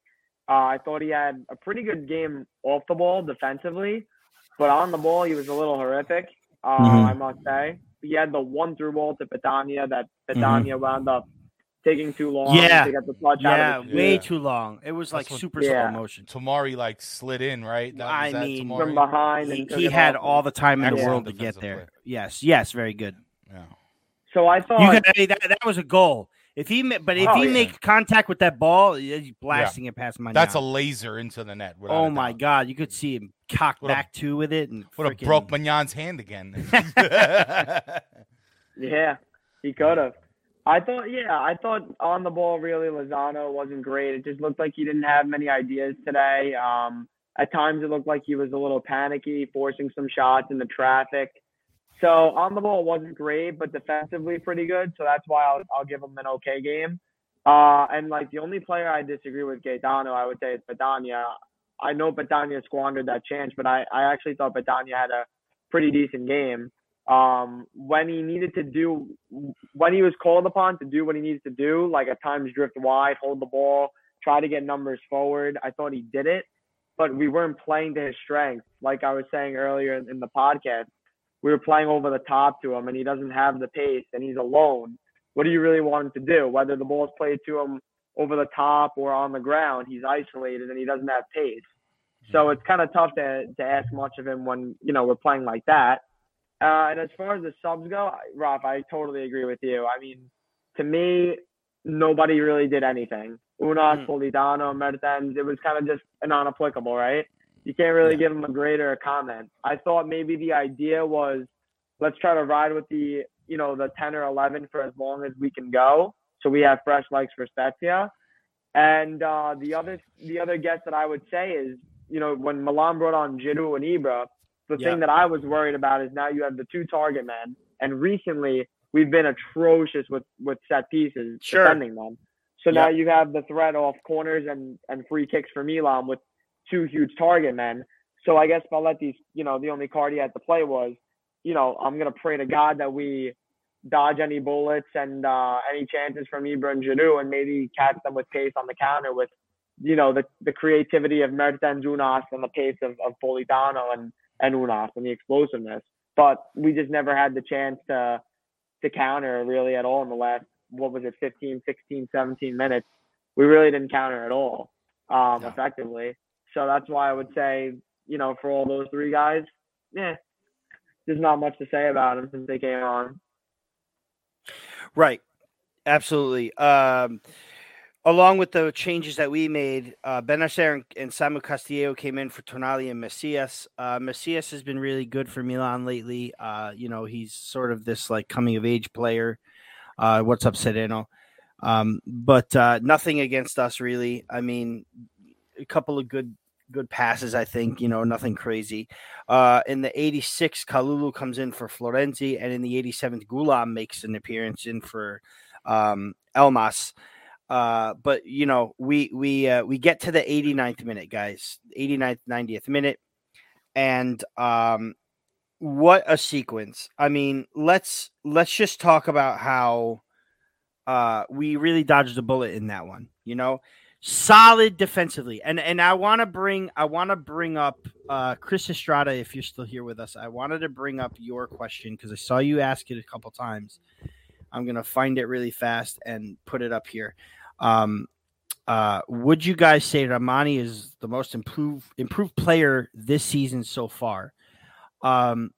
Uh, I thought he had a pretty good game off the ball defensively, but on the ball he was a little horrific. Uh, Mhm. I must say, he had the one through ball to Petagna that Petagna wound up taking too long Yeah. to get the touch Yeah, out of his way Yeah. too long. It was like That's what- super Yeah. slow motion. Tomori like slid in, right? That, I was that mean, from behind. He, and he had off. all the time in the world to get there. play. Yes, yes, very good. Yeah. So I thought, You could, I mean, that, that was a goal. If he, ma- but if Oh, he yeah. make contact with that ball, he's blasting it past my. That's a laser into the net. Oh my god, you could see him cock Would have- back to with it and Would have broke Maignan's hand again. Yeah, he could have. I thought, yeah, I thought on the ball, really, Lozano wasn't great. It just looked like he didn't have many ideas today. Um, At times, it looked like he was a little panicky, forcing some shots in the traffic. So on the ball wasn't great, but defensively pretty good. So that's why I'll, I'll give him an okay game. Uh, and like the only player I disagree with Gaetano, I would say is Petagna. I know Petagna squandered that chance, but I, I actually thought Petagna had a pretty decent game. Um, when he needed to do, when he was called upon to do what he needed to do, like at times drift wide, hold the ball, try to get numbers forward, I thought he did it, but we weren't playing to his strengths. Like I was saying earlier in the podcast, we were playing over the top to him, and he doesn't have the pace, and he's alone. What do you really want him to do? Whether the ball is played to him over the top or on the ground, he's isolated and he doesn't have pace. So it's kind of tough to to ask much of him when you know we're playing like that. Uh, and as far as the subs go, Rob, I totally agree with you. I mean, to me, nobody really did anything. Ounas, mm. Politano, Mertens, it was kind of just an unapplicable, right? You can't really yeah. give them a grade or a comment. I thought maybe the idea was let's try to ride with the, you know, the 10 or 11 for as long as we can go. So we have fresh legs for Spezia. And uh, the other the other guess that I would say is, you know, when Milan brought on Giroud and Ibra, the yeah. thing that I was worried about is now you have the two target men, and recently we've been atrocious with with set pieces sure. defending them. So now you have the threat off corners and and free kicks for Milan with two huge target men. So I guess Spalletti's, you know, the only card he had to play was, you know, I'm gonna pray to God that we dodge any bullets and uh, any chances from Ibra and Giroud and maybe catch them with pace on the counter with, you know, the, the creativity of Mertens Ounas and the pace of, of Politano and and Ounas and the explosiveness. But we just never had the chance to to counter really at all in the last what was it 15, 16, 17 minutes. We really didn't counter at all um, effectively. So that's why I would say, you know, for all those three guys, yeah, there's not much to say about them since they came on. Right. Absolutely. Um, along with the changes that we made, uh, Bennacer and, and Samu Castillejo came in for Tonali and Messias. Uh, Messias has been really good for Milan lately. Uh, you know, he's sort of this like coming of age player. Uh, what's up, Sedeno? Um, but uh, nothing against us, really. I mean, a couple of good good passes, I think, you know, nothing crazy. Uh, in the 86, Kalulu comes in for Florenzi, and in the 87th, Ghoulam makes an appearance in for um, Elmas. Uh, but you know, we we uh, we get to the 89th minute, guys, 89th, 90th minute, and um, what a sequence! I mean, let's let's just talk about how uh, we really dodged a bullet in that one. You know, solid defensively, and and I want to bring I want to bring up uh, Chris Estrada if you're still here with us. I wanted to bring up your question because I saw you ask it a couple times. I'm gonna find it really fast and put it up here. Um, uh, would you guys say Rrahmani is the most improved improved player this season so far? Um,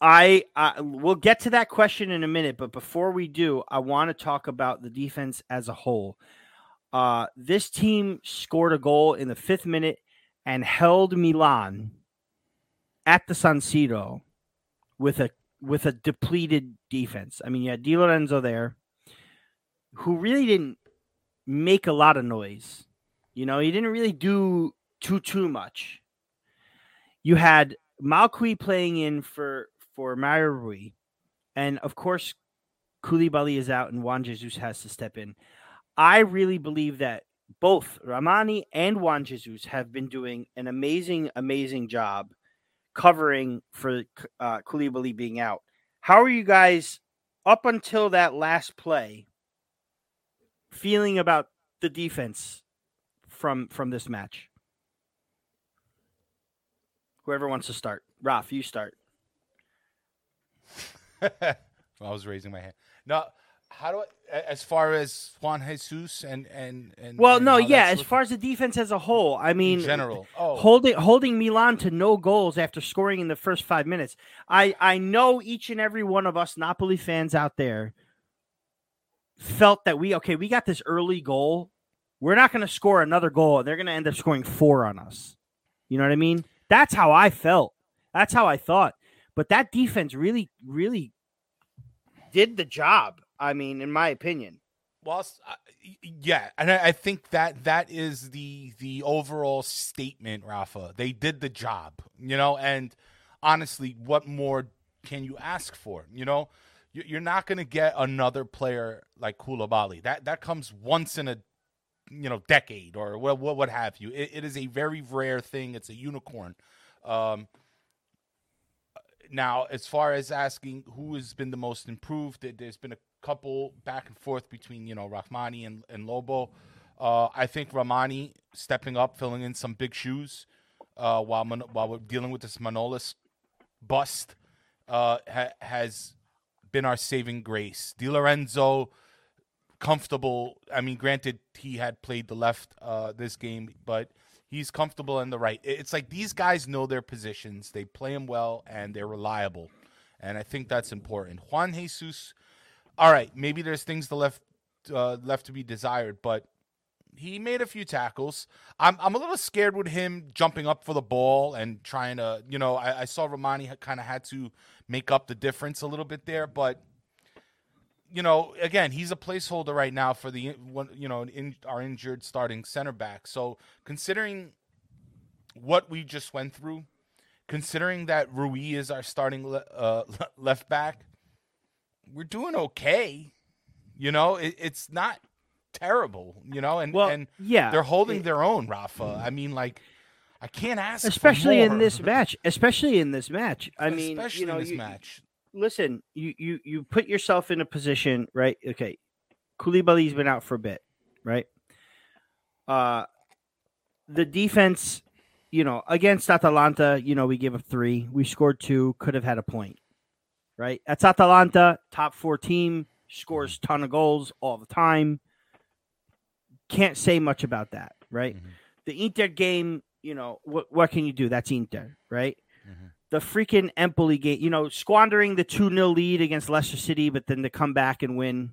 I, I we'll get to that question in a minute, but before we do, I want to talk about the defense as a whole. Uh, this team scored a goal in the fifth minute and held Milan at the San Siro with a with a depleted defense. I mean, you had Di Lorenzo there, who really didn't make a lot of noise. You know, he didn't really do too too much. You had Malcuit playing in for for Mario Rui, and of course, Koulibaly is out and Juan Jesus has to step in. I really believe that both Rrahmani and Juan Jesus have been doing an amazing, amazing job covering for uh, Koulibaly being out. How are you guys up until that last play? Feeling about the defense from from this match? Whoever wants to start. Raf, you start. I was raising my hand. No, how do I, as far as Juan Jesus and and and well, and no, yeah, as far as the defense as a whole, I mean, in general, oh. holding holding Milan to no goals after scoring in the first five minutes. I I know each and every one of us Napoli fans out there felt that we okay, we got this early goal. We're not going to score another goal. They're going to end up scoring four on us. You know what I mean? That's how I felt. That's how I thought. But that defense really, really did the job. I mean, in my opinion. Well, uh, Yeah, and I, I think that that is the the overall statement, Rafa. They did the job, you know, and honestly, what more can you ask for? You know, you're not going to get another player like Koulibaly. That that comes once in a you know decade or what what, what have you. It, it is a very rare thing. It's a unicorn. Um, now, as far as asking who has been the most improved, there's been a couple back and forth between you know Rrahmani and, and Lobo. Uh, I think Rrahmani stepping up, filling in some big shoes, uh, while while we're dealing with this Manolas bust, uh, ha- has been our saving grace. Di Lorenzo, comfortable. I mean, granted, he had played the left uh, this game, but he's comfortable in the right. It's like these guys know their positions, they play them well, and they're reliable. And I think that's important. Juan Jesus, all right, maybe there's things the left uh, left to be desired, but he made a few tackles. I'm I'm a little scared with him jumping up for the ball and trying to, you know, I, I saw Rrahmani kind of had to make up the difference a little bit there, but you know, again, he's a placeholder right now for the one, you know, in our injured starting center back. So considering what we just went through, considering that Rui is our starting le- uh, left back, we're doing okay. You know, it, it's not terrible. You know, and Well, and yeah, they're holding it- their own, Rafa. I mean, like, I can't ask, for especially in this match. Especially in this match. I mean, especially you know, in this you, match. listen, you you you put yourself in a position, right? Okay, Koulibaly's been out for a bit, right? Uh, the defense, you know, against Atalanta, you know, we gave up three. We scored two. Could have had a point, right? That's Atalanta, top four team, scores ton of goals all the time. Can't say much about that, right? Mhm. The Inter game, you know, what what can you do? That's Inter, right? Mhm. the freaking Empoli game, you know, squandering the 2 0 lead against Leicester City, but then to come back and win.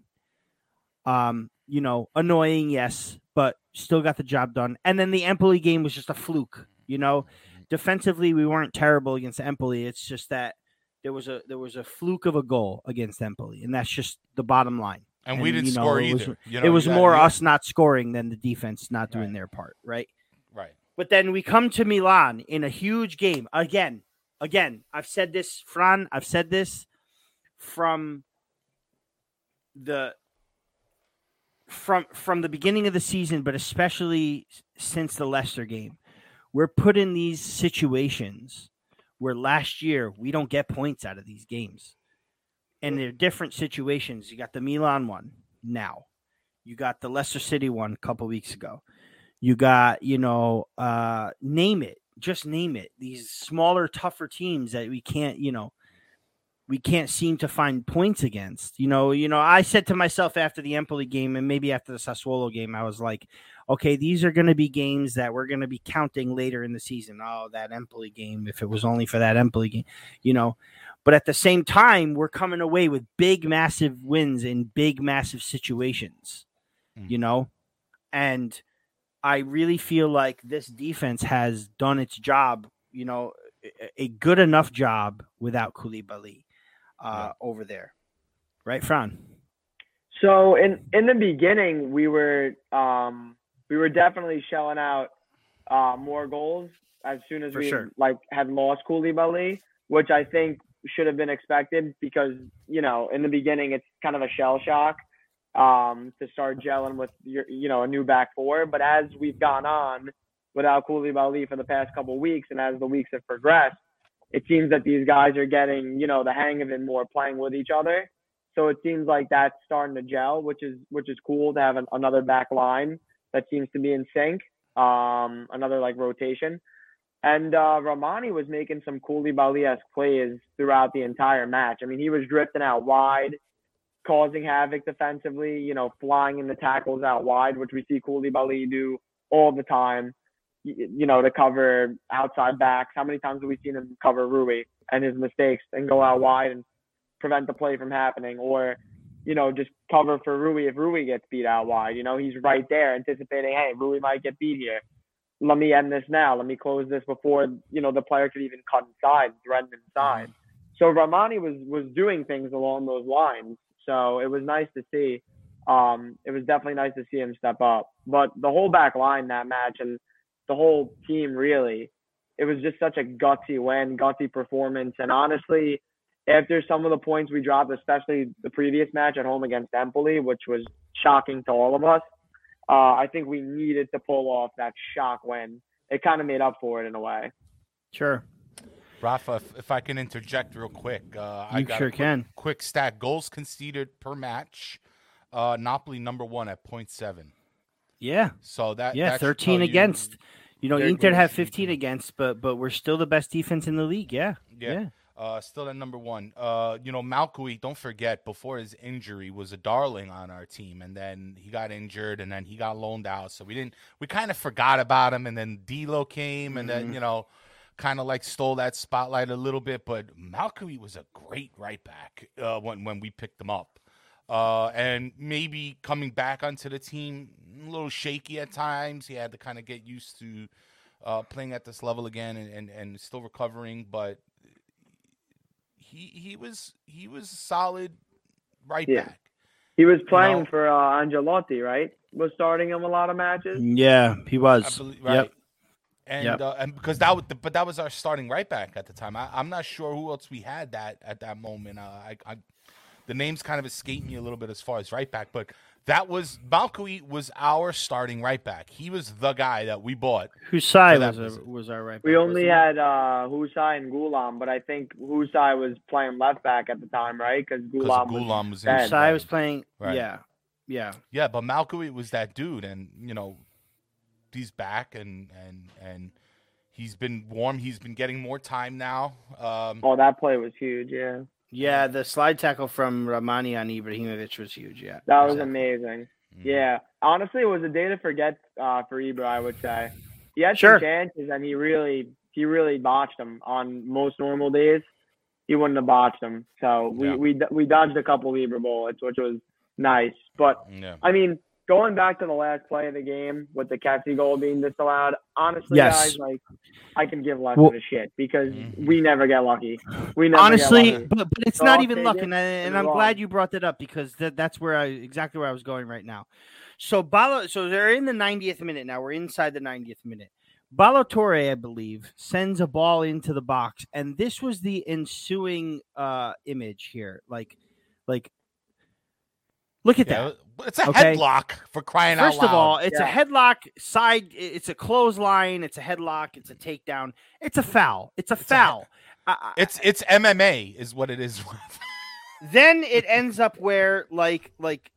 Um, you know, annoying, yes, but still got the job done. And then the Empoli game was just a fluke, you know. Defensively, we weren't terrible against Empoli. It's just that there was a there was a fluke of a goal against Empoli, and that's just the bottom line. And, we didn't you know, score it was- either. you it was more us not scoring than the defense not doing Right. their part, right? But then we come to Milan in a huge game. Again, again, I've said this, Fran, I've said this from the from from the beginning of the season, but especially since the Leicester game. We're put in these situations where last year we don't get points out of these games. And they're different situations. You got the Milan one now. You got the Leicester City one a couple weeks ago. You got, you know, uh, name it, just name it. These smaller, tougher teams that we can't, you know, we can't seem to find points against. You know, you know, I said to myself after the Empoli game and maybe after the Sassuolo game, I was like, okay, these are going to be games that we're going to be counting later in the season. Oh, that Empoli game, if it was only for that Empoli game, you know. But at the same time, we're coming away with big, massive wins in big, massive situations, Mm. you know. And I really feel like this defense has done its job, you know, a- good enough job without Koulibaly uh, over there. Right, Fran? So in in the beginning, we were um, we were definitely shelling out uh, more goals as soon as For we sure. like had lost Koulibaly, which I think should have been expected because you know in the beginning it's kind of a shell shock um, to start gelling with your you know a new back four. But as we've gone on without Koulibaly for the past couple weeks, and as the weeks have progressed, it seems that these guys are getting you know the hang of it more, playing with each other. So it seems like that's starting to gel, which is which is cool to have an, another back line that seems to be in sync. Um, another like rotation. And uh, Rrahmani was making some Koulibaly-esque plays throughout the entire match. I mean, he was drifting out wide, causing havoc defensively. You know, flying in the tackles out wide, which we see Koulibaly do all the time. You know, to cover outside backs. How many times have we seen him cover Rui and his mistakes and go out wide and prevent the play from happening, or you know, just cover for Rui if Rui gets beat out wide. You know, he's right there anticipating, hey, Rui might get beat here. Let me end this now. Let me close this before you know the player could even cut inside, threaten inside. Mm-hmm. So Rrahmani was was doing things along those lines. So it was nice to see. um, it was definitely nice to see him step up. But the whole back line that match and the whole team really, it was just such a gutsy win, gutsy performance. And honestly, after some of the points we dropped, especially the previous match at home against Empoli, which was shocking to all of us, uh, I think we needed to pull off that shock win. It kind of made up for it in a way. Sure. Rafa, if, if I can interject real quick, uh, I You got sure quick, can. quick stat: goals conceded per match. Uh, Napoli number one at 0.7. Yeah. So that Yeah. that 13 tell you- against. You know, Inter have 15 against, but but we're still the best defense in the league. Yeah. Yeah. Yeah. Uh, still at number one. Uh, you know, Malcuit, don't forget, before his injury, was a darling on our team, and then he got injured, and then he got loaned out. So we didn't, we kind of forgot about him, and then D'Lo came, and then Mhm. you know, kind of like stole that spotlight a little bit. But Malcuit was a great right back uh, when when we picked him up, uh, and maybe coming back onto the team, a little shaky at times. He had to kind of get used to uh, playing at this level again, and, and and still recovering, but he he was he was solid right Yeah. back. He was playing know? for uh, Ancelotti, right? Was starting him a lot of matches. Yeah. He was. believe, right. Yep. And Yep. uh, and because that was the, but that was our starting right back at the time. I, I'm not sure who else we had that at that moment. Uh, I, I the names kind of escape me a little bit as far as right back, but that was Malcuit was our starting right back. He was the guy that we bought. Hysaj So was, was a, was our right. Back. We only had uh, Hysaj and Ghoulam, but I think Hysaj was playing left back at the time, right? Because Because Ghoulam was. Ghoulam was he? bad. in. Hysaj was playing. Right. Yeah. Yeah. Yeah, but Malcuit was that dude, and you know, he's back, and and and he's been warm. He's been getting more time now. Um, Oh, that play was huge. Yeah, Yeah. The slide tackle from Rrahmani on Ibrahimovic was huge. Yeah. that was Exactly. amazing. mhm. Yeah, honestly, it was a day to forget uh, for Ibra. I would say he had Sure. some chances, and he really he really botched them on most normal days. He wouldn't have botched them. So we Yeah. we we dodged a couple Ibra bullets, which was nice. But yeah. I mean, going back to the last play of the game with the Kessie goal being disallowed, honestly, Yes. guys, like I can give less Well- of a shit because Mhm. we never get lucky. We never Honestly, get lucky. but, but it's So not I'll even take luck, it and, I, and and I'm move glad you brought that up because that, that's where I exactly where I was going right now. So Balo, so they're in the 90th minute now. We're inside the 90th minute. Ballo-Touré, I believe, sends a ball into the box, and this was the ensuing uh image here. Like, like, look at that. It's a Okay. headlock for crying First out loud. First of all, it's Yeah. a headlock side. It's a clothesline. It's a headlock. It's a takedown. It's a foul. It's a a he- foul. I- I- it's it's MMA is what it is. then it ends up where like like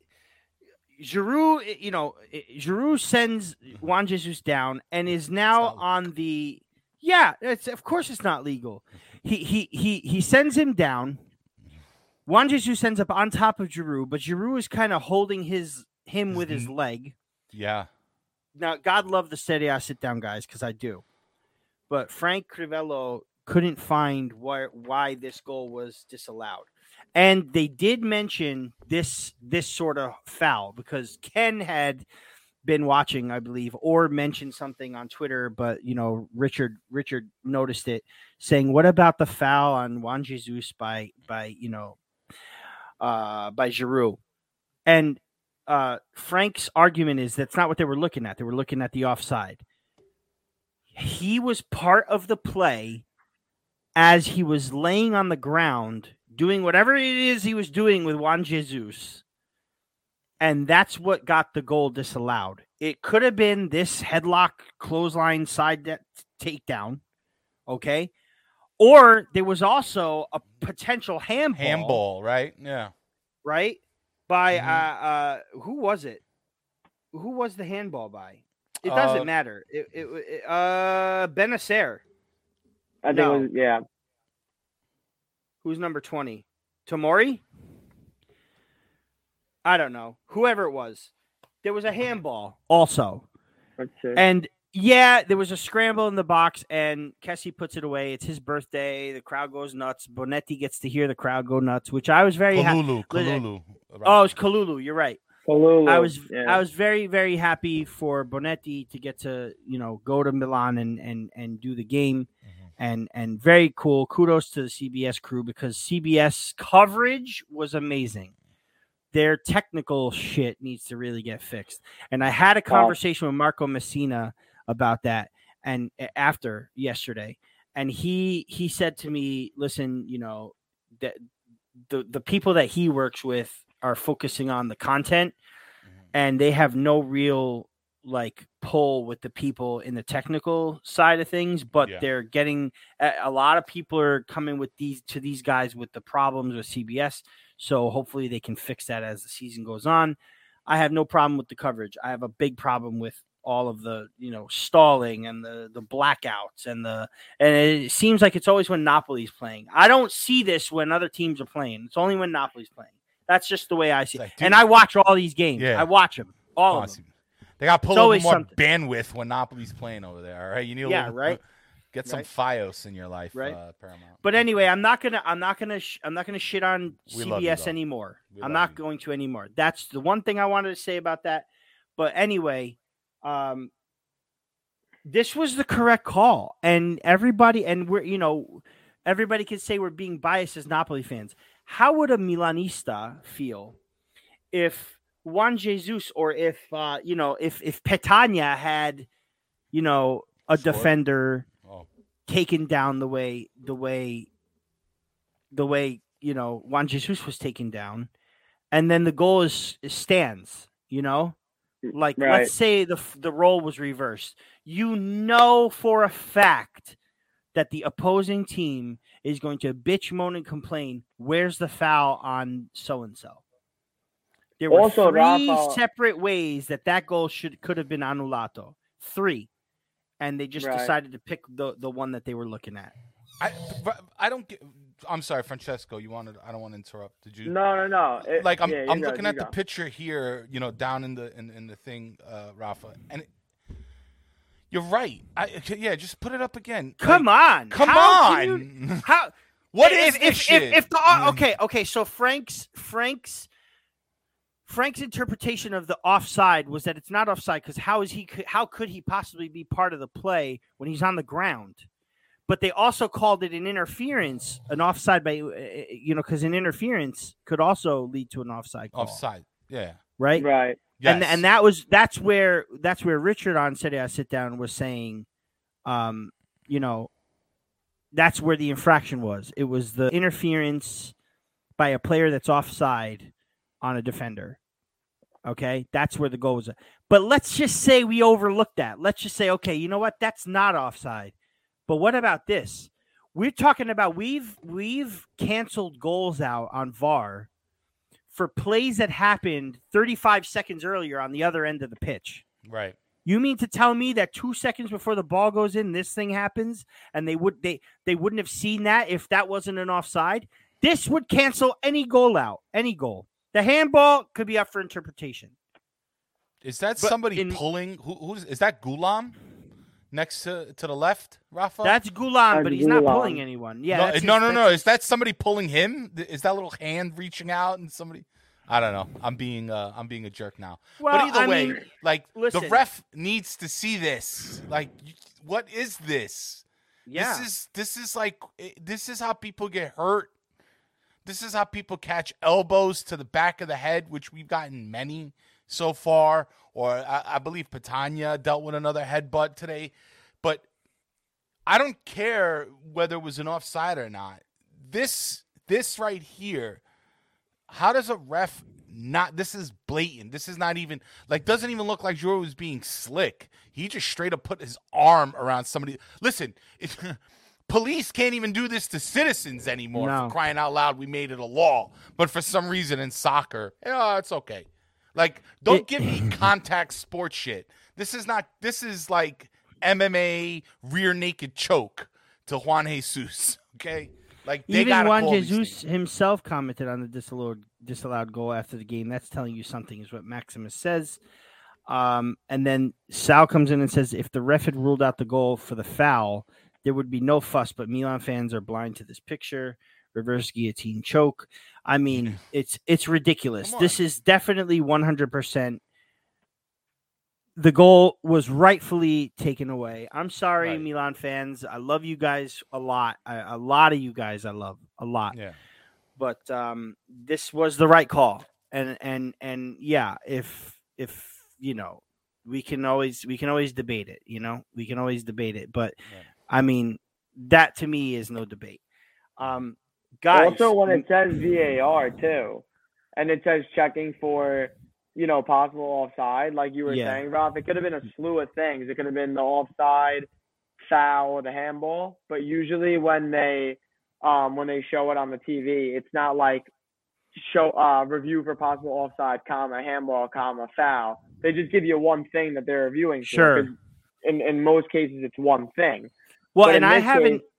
Giroud, eh, you know, Giroud sends Juan Jesus down and is now on the yeah. It's of course it's not legal. He he he he sends him down. Juan Jesus ends up on top of Giroud, but Giroud is kind of holding his him with his mm-hmm. leg. yeah, Now, God love the steady I sit down guys because I do, but Frank Crivello couldn't find why why this goal was disallowed, and they did mention this this sort of foul because Ken had been watching, I believe, or mentioned something on Twitter, but you know Richard Richard noticed it, saying, "What about the foul on Juan Jesus by by you know uh by Giroud?" And uh, Frank's argument is that's not what they were looking at. They were looking at the offside. He was part of the play as he was laying on the ground doing whatever it is he was doing with Juan Jesus. And that's what got the goal disallowed. It could have been this headlock clothesline side de- takedown. Okay. Or there was also a potential handball handball, right? Yeah, right? By Mhm. uh, uh, who was it? Who was the handball by? It doesn't Uh, matter. It, it, it uh, Bennacer, I think No. it was yeah. who's number twenty, Tomori. I don't know. Whoever it was, there was a handball also, and yeah, there was a scramble in the box, and Kessie puts it away. It's his birthday. The crowd goes nuts. Bonetti gets to hear the crowd go nuts, which I was very happy. Kalulu, Listen- Kalulu. Oh, it's Kalulu. You're right. Kalulu, I was yeah. I was very very happy for Bonetti to get to you know go to Milan and and and do the game Mhm. and and very cool. Kudos to the CBS crew because CBS coverage was amazing. their technical shit needs to really get fixed. And I had a conversation with Marco Messina about that and after yesterday and he he said to me listen you know that the the people that he works with are focusing on the content Mhm. and they have no real like pull with the people in the technical side of things but Yeah. they're getting a lot of people are coming with these to these guys with the problems with CBS so hopefully they can fix that as the season goes on I have no problem with the coverage I have a big problem with all of the you know stalling and the the blackouts and the and it seems like it's always when Napoli's playing. I don't see this when other teams are playing. It's only when Napoli's playing. That's just the way I see it. like, and I watch all these games. Yeah. I watch them, all of them. They got to pull a little more something. bandwidth when Napoli's playing over there. All right, you need a Yeah, little, right. Get some Right. FiOS in your life, Right. uh, Paramount. But anyway, I'm not gonna I'm not gonna sh- I'm not gonna shit on We CBS anymore. I'm not you. going to anymore. That's the one thing I wanted to say about that. But anyway, um, this was the correct call, and everybody and we're you know everybody can say we're being biased as Napoli fans. How would a Milanista feel if Juan Jesus or if uh, you know if if Petagna had you know a Sure. defender Oh, taken down the way the way the way you know Juan Jesus was taken down, and then the goal is, is stands. You know, like Right. let's say the the role was reversed. You know for a fact that the opposing team is going to bitch, moan, and complain. Where's the foul on so and so? There were Also, three Rafa- separate ways that that goal should could have been anulato. Three, and they just Right. decided to pick the the one that they were looking at. I, I don't get. I'm sorry, Francesco. You wanted? I don't want to interrupt. Did you? No, no, no. It- like I'm, yeah, I'm go, looking you at the go. picture here, you know, down in the in, in the thing, uh, Rafa, and it, you're right. I yeah, just put it up again. Come on, come How can you- on. how What if, is if, this if, shit? if, if the uh, okay okay so Frank's Frank's Frank's interpretation of the offside was that it's not offside because how is he how could he possibly be part of the play when he's on the ground? But they also called it an interference, an offside by uh, you know because an interference could also lead to an offside call, offside? Yeah. right? Right. Yes. and and that was that's where that's where Richard on City I sit down was saying, um, you know, that's where the infraction was. It was the interference by a player that's offside on a defender. Okay, that's where the goal was. But let's just say we overlooked that. Let's just say, okay, you know what? That's not offside. But what about this? We're talking about we've we've canceled goals out on VAR for plays that happened 35 seconds earlier on the other end of the pitch. right. You mean to tell me that two seconds before the ball goes in, this thing happens, and they would they they wouldn't have seen that if that wasn't an offside? This would cancel any goal out, any goal. The handball could be up for interpretation. Is that But somebody in- pulling? Who, who's is that? Ghoulam next to to the left, Rafa? That's Ghoulam, That's but he's not pulling anyone. Yeah, no, that's no, his- no, no. that's- Is that somebody pulling him? Is that little hand reaching out and somebody? I don't know. I'm being uh, I'm being a jerk now. Well, but either I way, mean, like the ref needs to see this. Like, what is this? yeah. This is this is like this is how people get hurt. This is how people catch elbows to the back of the head, which we've gotten many so far. Or I, I believe Petagna dealt with another headbutt today. But I don't care whether it was an offside or not. This this right here, how does a ref not this is blatant. This is not even like doesn't even look like Giroud was being slick. He just straight up put his arm around somebody. Listen, if, police can't even do this to citizens anymore. No. For crying out loud, we made it a law. But for some reason in soccer, oh, it's okay. Like, don't It- give me contact sports shit. This is not. This is like MMA rear naked choke to Juan Jesus. Okay, like they Even Juan Jesus himself commented on the disallowed disallowed goal after the game. That's telling you something, is what Maximus says. Um, and then Sal comes in and says, if the ref had ruled out the goal for the foul, there would be no fuss. But Milan fans are blind to this picture. Reverse guillotine choke. I mean, it's it's ridiculous. This is definitely one hundred percent. The goal was rightfully taken away. I'm sorry, Right. Milan fans. I love you guys a lot. I, a lot of you guys I love a lot. Yeah. But um, this was the right call. and and and yeah, if if you know, we can always we can always debate it. You know, we can always debate it. But Right. I mean, that to me is no debate. Um, guys, Also, when it says VAR too, and it says checking for, you know, possible offside, like you were Yeah. saying, Rob, it could have been a slew of things. It could have been the offside, foul, the handball. But usually, when they, um, when they show it on the TV, it's not like show uh review for possible offside, comma handball, comma foul. They just give you one thing that they're reviewing. for, In in most cases, it's one thing. well, But and I haven't. case,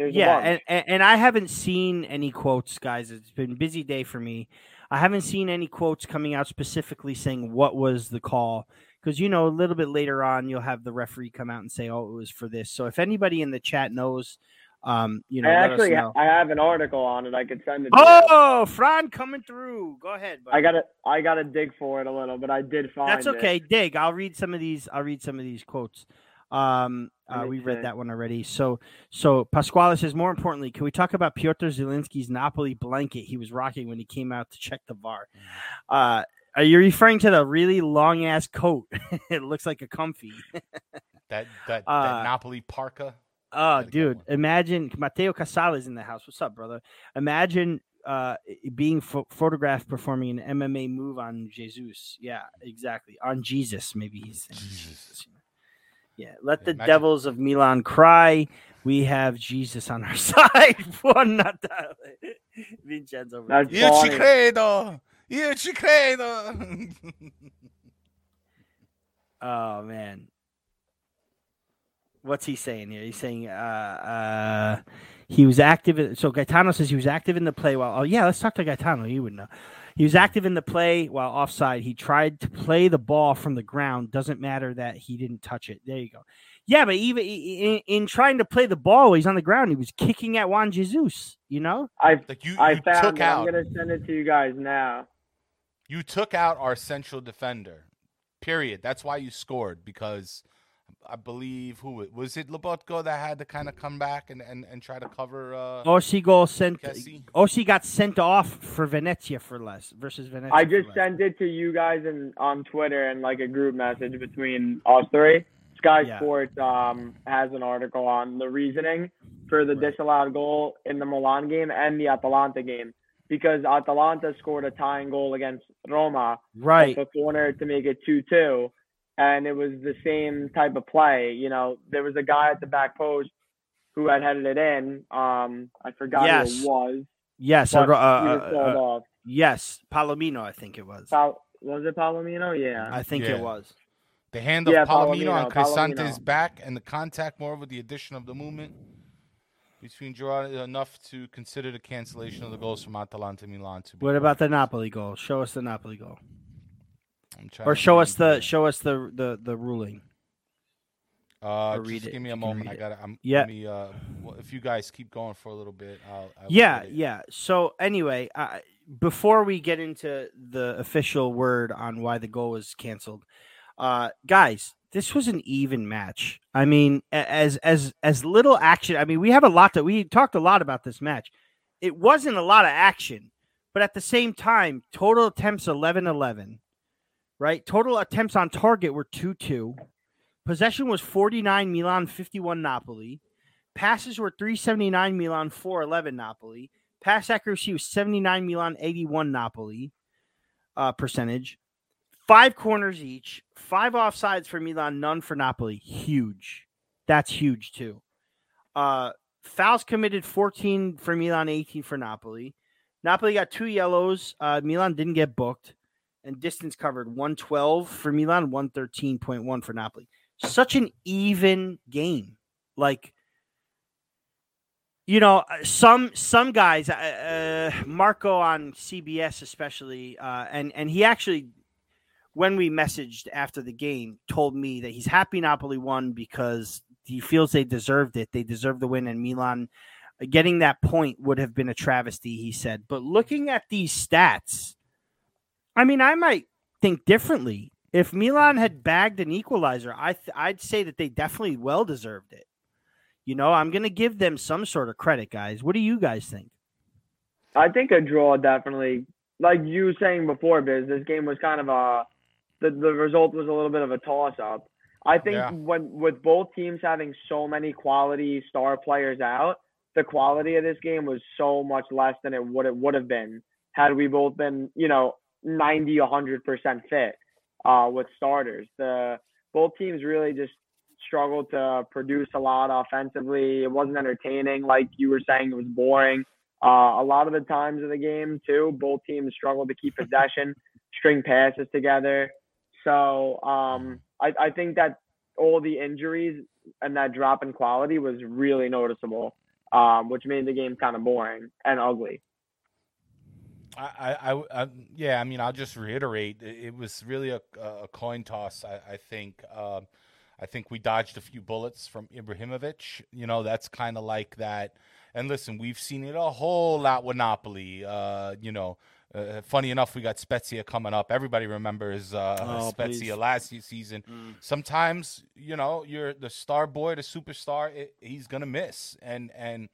there's yeah, and, and and I haven't seen any quotes, guys. It's been a busy day for me. I haven't seen any quotes coming out specifically saying what was the call because you know a little bit later on you'll have the referee come out and say, "Oh, it was for this." So if anybody in the chat knows, um, you know, I actually know. I have an article on it. I could send it. to you. Oh, Fran coming through. Go ahead. I gotta I gotta dig for it a little, but I did find it. That's it. okay. Dig. I'll read some of these. I'll read some of these quotes. Um, uh, we read that one already. So, so Pasquale says. More importantly, can we talk about Piotr Zielinski's Napoli blanket he was rocking when he came out to check the VAR? Uh, are you referring to the really long ass coat? it looks like a comfy. That that, Uh, that Napoli parka. Oh, dude! Imagine Matteo Casale in the house. What's up, brother? Imagine uh being pho- photographed performing an MMA move on Jesus. Yeah, exactly. On Jesus, maybe he's saying Jesus. Yeah, let the Imagine- devils of Milan cry. We have Jesus on our side. Buon Natale. Vincenzo. That's Io ci funny. credo. Io ci credo. Oh man. What's he saying here? He's saying uh uh he was active in, so Gaetano says he was active in the play while oh yeah, let's talk to Gaetano, You would know. He was active in the play while offside. He tried to play the ball from the ground. Doesn't matter that he didn't touch it. There you go. Yeah, but even in, in trying to play the ball he's on the ground, he was kicking at Juan Jesus, you know? I like you, I you found took it. I'm gonna send it to you guys now. you took out our central defender. Period. That's why you scored because I believe who it was it Lobotka that had to kind of come back and, and, and try to cover uh Ossi goal sent Kessie? Ossi got sent off for Venezia for less versus Venezia. I just sent it to you guys in on Twitter and like a group message between us three. Sky Yeah. Sports um has an article on the reasoning for the Right. disallowed goal in the Milan game and the Atalanta game because Atalanta scored a tying goal against Roma right. off a corner to make it 2-2 and it was the same type of play you know there was a guy at the back post who had headed it in um i forgot Yes. who it was Yes, but uh, uh, uh, off yes, Palomino, I think it was. Pal- was it palomino yeah I think Yeah. it was. the hand of Yeah, Palomino on Palomino, Cristante's back and the contact more with the addition of the movement between Giroud enough to consider the cancellation of the goals from Atalanta Milan to be What about the Napoli goal? Show us the Napoli goal, I'm trying or show us the here. show us the the the ruling. Uh, or just it. give me a moment. I got I'm Yeah. Me, uh, well, if you guys keep going for a little bit, I'll. I Yeah, yeah. So anyway, I, before we get into the official word on why the goal was canceled, uh, guys, this was an even match. I mean, as as as little action. I mean, we have a lot that we talked a lot about this match. It wasn't a lot of action, but at the same time, total attempts 11-11, right? Total attempts on target were 2-2. Possession was 49 Milan, 51 Napoli. Passes were 379 Milan, 411 Napoli. Pass accuracy was 79 Milan, 81 Napoli uh, percentage. Five corners each, five offsides for Milan, none for Napoli. Huge. That's huge too. Uh, fouls committed 14 for Milan, 18 for Napoli. Napoli got two yellows. Uh, Milan didn't get booked. And distance covered 112 for Milan, 113.1 for Napoli. Such an even game. Like, you know, uh, some some guys, uh, uh, Marco on CBS especially, uh, and and he actually, when we messaged after the game, told me that he's happy Napoli won because he feels they deserved it. They deserved the win, and Milan uh, getting that point would have been a travesty. He said, but looking at these stats, I mean, I might think differently. If Milan had bagged an equalizer, I th- I'd say that they definitely well deserved it. You know, I'm going to give them some sort of credit, guys. What do you guys think? I think a draw definitely like you were saying before, Biz, this game was kind of a the the result was a little bit of a toss up. I think Yeah. when with both teams having so many quality star players out, the quality of this game was so much less than it would it would have been had we both been, you know, 90 100% fit uh with starters. The both teams really just struggled to produce a lot offensively. It wasn't entertaining like you were saying it was boring. Uh, a lot of the times of the game too, both teams struggled to keep possession, string passes together. So um, I, I think that all the injuries and that drop in quality was really noticeable, um, which made the game kind of boring and ugly. I, I, I, I- yeah. I mean, I'll just reiterate. It, it was really a, a coin toss. I, I think. Um, I think we dodged a few bullets from Ibrahimovic. You know, that's kind of like that. And listen, we've seen it a whole lot with Napoli. Uh, you know, uh, funny enough, we got Spezia coming up. Everybody remembers uh, Oh, Spezia please. last season. Mm. Sometimes, you know, you're the star boy, the superstar. It, he's gonna miss, and and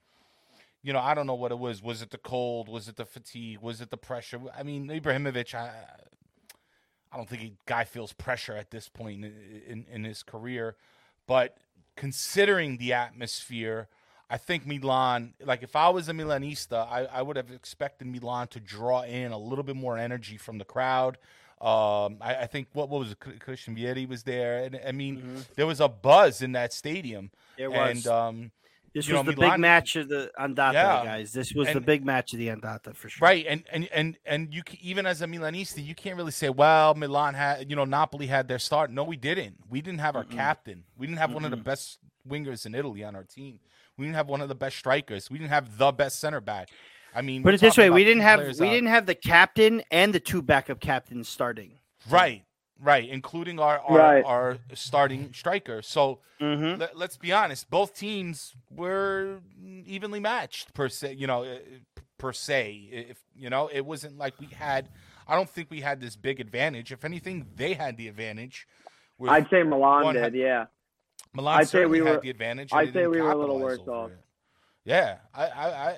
you know, I don't know what it was. Was it the cold? Was it the fatigue? Was it the pressure? I mean, Ibrahimovic, I, I don't think he guy feels pressure at this point in, in, in his career. But considering the atmosphere, I think Milan, like if I was a Milanista, I, I would have expected Milan to draw in a little bit more energy from the crowd. Um, I, I think what, what was it? Christian Vieri was there, and I mean, there was a buzz in that stadium. It was. And um, this was know, the Milan- big match of the Andata, Yeah. guys. This was the big match of the Andata for sure. Right, and and and and you c- even as a Milanista, you can't really say, well, Milan had, you know, Napoli had their start. No, we didn't. We didn't have our captain. We didn't have one of the best wingers in Italy on our team. We didn't have one of the best strikers. We didn't have the best center back. I mean, Put it this way: we didn't have we out. didn't have the captain and the two backup captains starting. right, right, including our our, Right. our starting striker. So Mm-hmm. let, let's be honest, both teams were evenly matched per se. You know, uh, per se. If you know, it wasn't like we had. I don't think we had this big advantage. If anything, they had the advantage. I'd say Milan did, yeah. Milan I'd say we had were- the advantage. I'd say we were a little worse off. it. Yeah, I, I,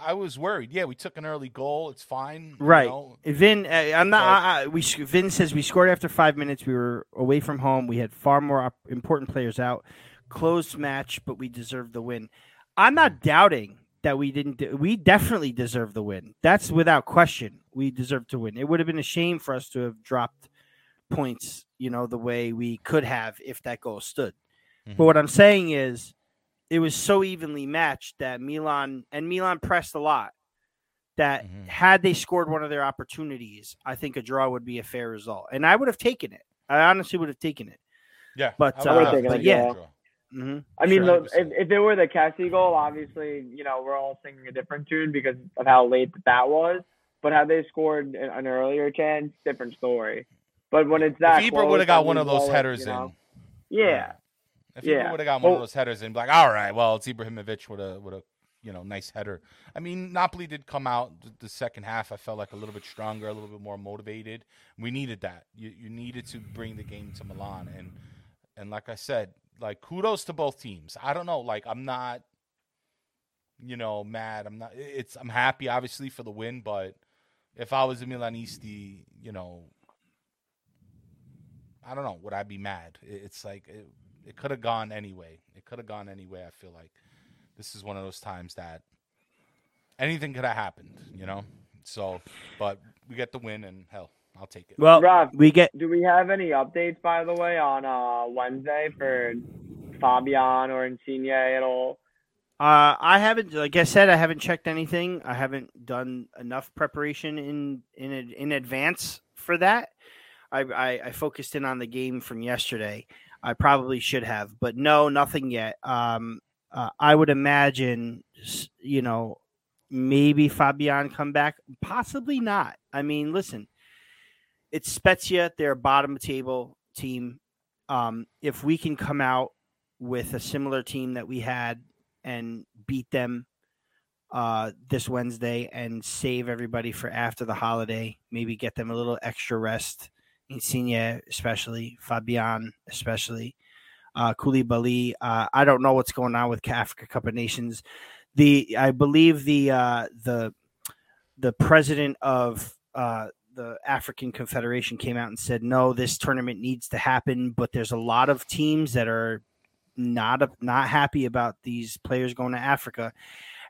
I, was worried. Yeah, we took an early goal. It's fine. you Right. know. Vin, uh, I'm not. I, I, we Vin says we scored after five minutes. We were away from home. We had far more op- important players out. Closed match, but we deserved the win. I'm not doubting that we didn't. We definitely deserve the win. That's without question. We deserve to win. It would have been a shame for us to have dropped points. You know the way we could have if that goal stood. Mhm. But what I'm saying is, it was so evenly matched that Milan and Milan pressed a lot. That Mhm. had they scored one of their opportunities, I think a draw would be a fair result, and I would have taken it. I honestly would have taken it. Yeah, But, I would've uh, taken but yeah. draw. hmm I mean, Sure, the, if, if it were the Kessie goal, obviously, you know, we're all singing a different tune because of how late that was. But had they scored an an earlier chance, different story. But when it's that If Ibra would have got one of those headers you know, in, Yeah, If Yeah. he would have got one Well- of those headers and be like, all right, well, it's Ibrahimovic with a with a you know nice header. I mean, Napoli did come out the second half. I felt like a little bit stronger, a little bit more motivated. We needed that. You you needed to bring the game to Milan, and and like I said, like kudos to both teams. I don't know, like I'm not, you know, mad. I'm not. It's I'm happy obviously for the win, but if I was a Milanisti, you know, I don't know. Would I be mad? It's like it, it could have gone anyway. It could have gone anyway. I feel like this is one of those times that anything could have happened, you know. So, but we get the win, and hell, I'll take it. Well, Rob, we get do we have any updates, by the way, on uh, Wednesday for Fabian or Insigne at all? Uh, I haven't, like I said, I haven't checked anything. I haven't done enough preparation in in in advance for that. I, I I focused in on the game from yesterday. I probably should have, but no, nothing yet. Um, uh, I would imagine, you know, maybe Fabian come back, possibly not. I mean, listen, it's Spezia; they're bottom table team. Um, if we can come out with a similar team that we had and beat them uh, this Wednesday and save everybody for after the holiday. Maybe get them a little extra rest. Insigne, especially Fabian, especially uh, Koulibaly. Uh, I don't know what's going on with Africa Cup of Nations. The I believe the uh, the the president of uh, the African Confederation came out and said, no, this tournament needs to happen, but there's a lot of teams that are not not happy about these players going to Africa,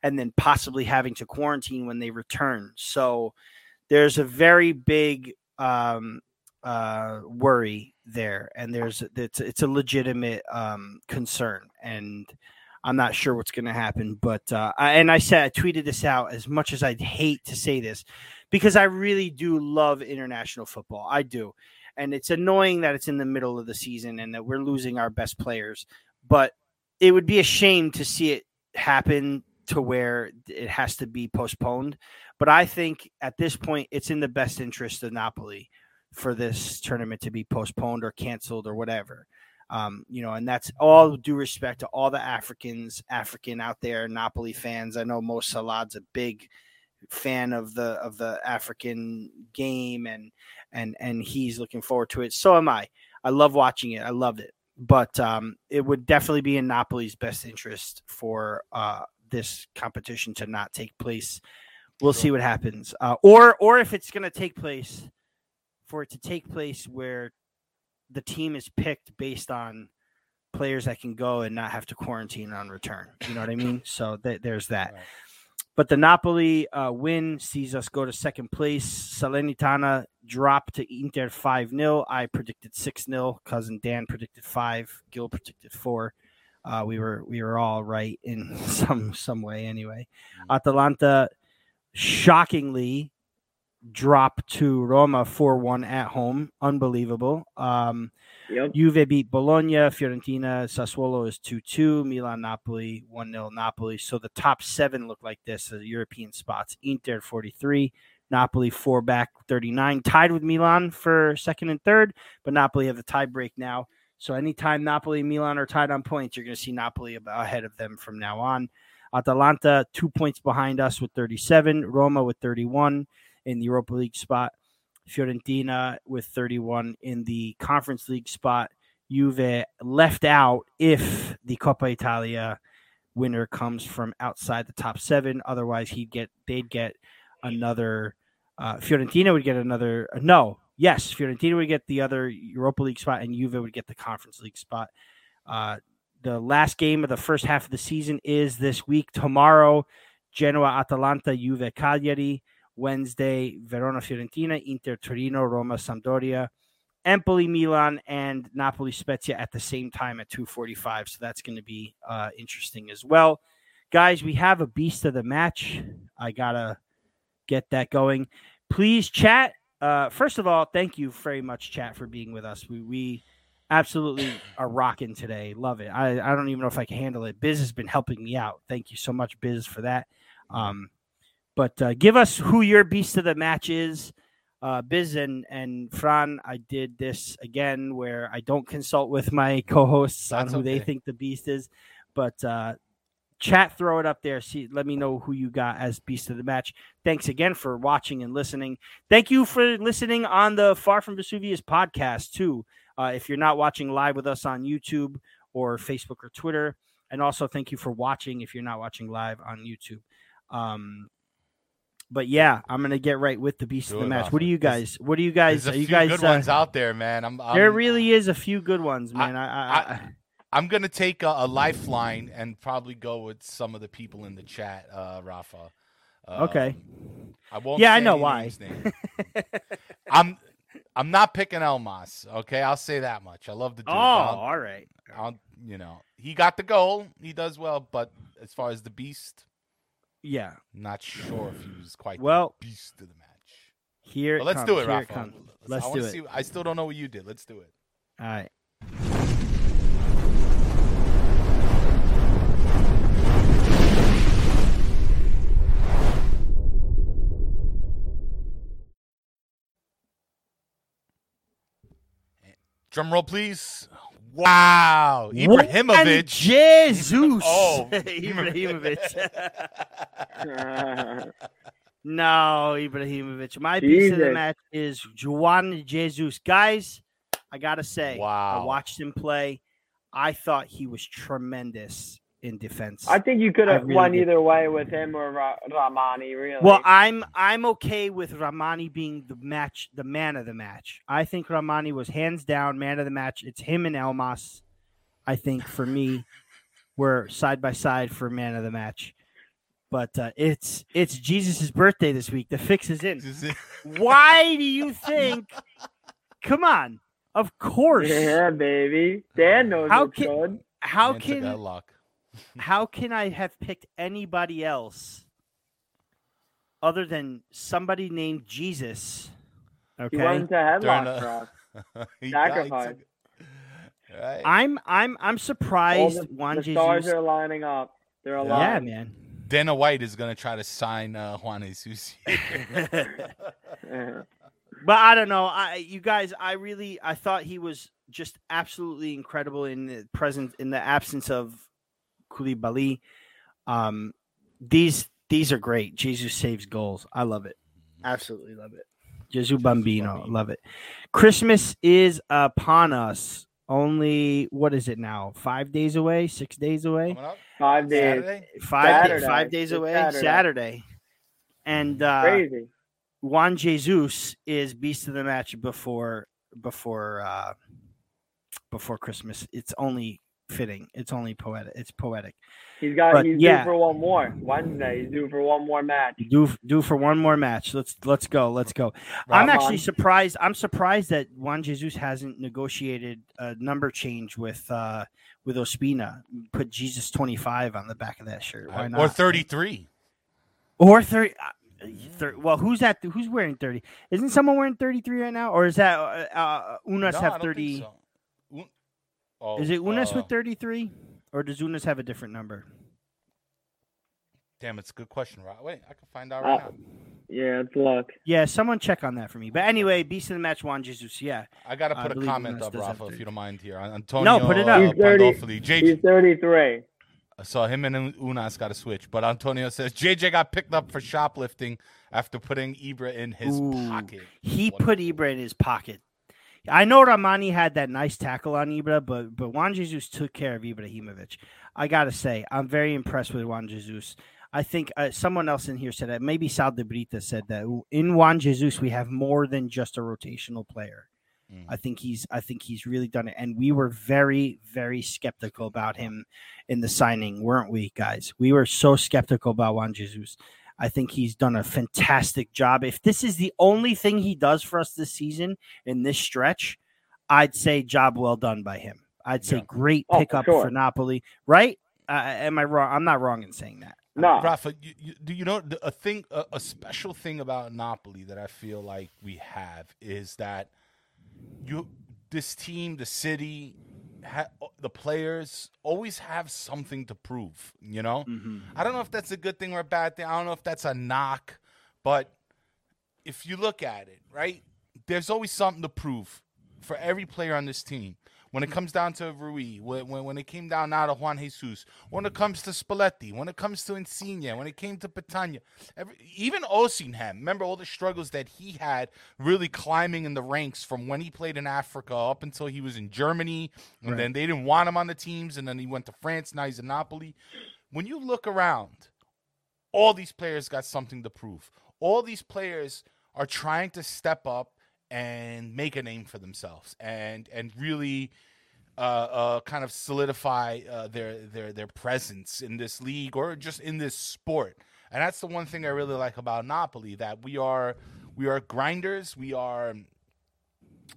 and then possibly having to quarantine when they return. So there's a very big um, uh, worry there, and there's it's it's a legitimate um, concern, and I'm not sure what's going to happen. But uh, I, and I said I tweeted this out as much as I'd hate to say this because I really do love international football. I do. And it's annoying that it's in the middle of the season and that we're losing our best players. But it would be a shame to see it happen to where it has to be postponed. But I think at this point, it's in the best interest of Napoli for this tournament to be postponed or canceled or whatever. Um, you know, and that's all due respect to all the Africans, African out there, Napoli fans. I know Mo Salah's a big fan of the of the African game and and and he's looking forward to it. So am I. I love watching it. I loved it. But um, it would definitely be in Napoli's best interest for uh, this competition to not take place. We'll sure. see what happens. Uh, or or if it's going to take place for it to take place where the team is picked based on players that can go and not have to quarantine on return. You know what I mean? So th- there's that. Right. But the Napoli uh, win sees us go to second place. Salernitana drop to Inter 5 0. I predicted 6 0. Cousin Dan predicted 5. Gil predicted 4. Uh, we were we were all right in some some way anyway. Mm. Atalanta shockingly drop to Roma 4 1 at home. Unbelievable. Um, yep. Juve beat Bologna. Fiorentina, Sassuolo is 2 2. Milan, Napoli, 1 0 Napoli. So the top seven look like this the European spots. Inter 43. Napoli four back 39, tied with Milan for second and third, but Napoli have the tie break now. So anytime Napoli and Milan are tied on points, you're going to see Napoli ahead of them from now on. Atalanta two points behind us with 37, Roma with 31 in the Europa League spot. Fiorentina with 31 in the Conference League spot. Juve left out if the Coppa Italia winner comes from outside the top seven. Otherwise, he'd get they'd get another. Uh, Fiorentina would get another. Uh, no, yes, Fiorentina would get the other Europa League spot, and Juve would get the Conference League spot. Uh, the last game of the first half of the season is this week. Tomorrow, Genoa, Atalanta, Juve, Cagliari. Wednesday, Verona Fiorentina, Inter Torino, Roma Sampdoria, Empoli Milan, and Napoli Spezia at the same time at 245. So that's going to be uh, interesting as well. Guys, we have a beast of the match. I got to get that going. Please chat. Uh, first of all, thank you very much, chat, for being with us. We, we absolutely are rocking today. Love it. I, I don't even know if I can handle it. Biz has been helping me out. Thank you so much, Biz, for that. Um, but uh, give us who your beast of the match is. Uh, Biz and, and Fran, I did this again where I don't consult with my co hosts on who okay. they think the beast is. But uh, chat, throw it up there. See, let me know who you got as beast of the match. Thanks again for watching and listening. Thank you for listening on the Far from Vesuvius podcast, too. Uh, if you're not watching live with us on YouTube or Facebook or Twitter. And also, thank you for watching if you're not watching live on YouTube. Um, but yeah, I'm gonna get right with the beast of the match. What do you guys? What do you guys? There's a you few guys? good uh, ones out there, man. I'm, I'm, there really is a few good ones, man. I, I, I am gonna take a, a, lifeline and probably go with some of the people in the chat, uh, Rafa. Um, okay. I won't. Yeah, I know why. I'm. I'm not picking Elmas. Okay, I'll say that much. I love the dude. Oh, all right. I'll, you know, he got the goal. He does well, but as far as the beast, yeah. Not sure if he was quite well beast of the match. Here, let's comes. do it, Rafa. It let's, let's do it. See, I still don't know what you did. Let's do it. All right. Drum roll, please. Wow, Ibrahimovic. Jesus. Oh, Ibrahimovic. no, Ibrahimovic. My Jesus. piece of the match is Juan Jesus. Guys, I gotta say, wow. I watched him play. I thought he was tremendous in defense. I think you could have really won did. either way with him or Ra- Rrahmani. Really. Well, I'm I'm okay with Rrahmani being the match, the man of the match. I think Rrahmani was hands down man of the match. It's him and Elmas. I think for me, we're side by side for man of the match. But uh, it's it's Jesus' birthday this week. The fix is in. Why do you think? Come on, of course. yeah, baby. Dan knows How what's can- good. How Man took that can luck. How can I have picked anybody else other than somebody named Jesus? He Okay. went into During headlock the- drop. He Sacrifice. died. Right. I'm I'm I'm All surprised the, Juan the Jesus. stars are lining up. They're Yeah. yeah, man. Dana White is gonna try to sign uh, Juan Jesus. Yeah. But I don't know. I you guys, I really I thought he was just absolutely incredible in the present in the absence of Koulibaly. Um these these are great. Jesus saves goals. I love it. Absolutely love it. Jesus Bambino, Bambino. love it. Christmas is upon us. Only what is it now? Five days away, six days away, Five days. Saturday. five da- Saturday. five days away, Saturday. Saturday. And uh, Crazy. Juan Jesus is beast of the match before before uh before Christmas. It's only fitting. It's only poetic. It's poetic. He's got. but he's yeah. due for one more Wednesday. He's due for one more match. Do do for one more match. Let's let's go. Let's go. I'm Come actually surprised. I'm surprised that Juan Jesus hasn't negotiated a number change with uh with Ospina. Put Jesus 25 on the back of that shirt. Why not? Or 33. Or 30. uh, thir- well, who's that? Who's wearing 30? Isn't someone wearing 33 right now? Or is that uh, uh, Ounas No, I have don't 30? think so. Un- Oh, Is it Ounas uh, with 33? Or does Ounas have a different number? Damn, it's a good question, Rob. Wait, I can find out Uh, right now. Yeah, it's luck. Yeah, someone check on that for me. But anyway, beast of the match, Juan Jesus. Yeah. I gotta I put a comment up, Rafa, if you don't mind here. Antonio no, put it up. uh, He's 30 Pandolfoli. He's 33. so him and Ounas got to switch. But Antonio says JJ got picked up for shoplifting after putting Ibra in his Ooh. pocket. He What- put Ibra in his pocket. I know Rrahmani had that nice tackle on Ibra, but but Juan Jesus took care of Ibrahimovic. I gotta say, I'm very impressed with Juan Jesus. I think uh, someone else in here said that. Maybe Sal de Brita said that in Juan Jesus we have more than just a rotational player. Mhm. I think he's I think he's really done it, and we were very very skeptical about him in the signing, weren't we, guys? We were so skeptical about Juan Jesus. I think he's done a fantastic job. If this is the only thing he does for us this season in this stretch, I'd say job well done by him. I'd say Yeah. great Oh, for pickup sure. for Napoli, right? Uh, am I wrong? I'm not wrong in saying that. No. Rafa, you, you, do you know a thing, a, a special thing about Napoli that I feel like we have is that you, this team, the city, ha, the players always have something to prove. You know, mm-hmm, mm-hmm, I don't know if that's a good thing or a bad thing. I don't know if that's a knock, but if you look at it, right, there's always something to prove for every player on this team. When it comes down to Rui, when, when, when it came down now to Juan Jesus, when it comes to Spalletti, when it comes to Insigne, when it came to Petagna, every, even Osimhen, remember all the struggles that he had really climbing in the ranks from when he played in Africa up until he was in Germany, and Right. then they didn't want him on the teams, and then he went to France, now he's in Napoli. When you look around, all these players got something to prove. All these players are trying to step up and make a name for themselves and and really uh, uh, kind of solidify uh, their their their presence in this league or just in this sport. And that's the one thing I really like about Napoli that we are we are grinders. We are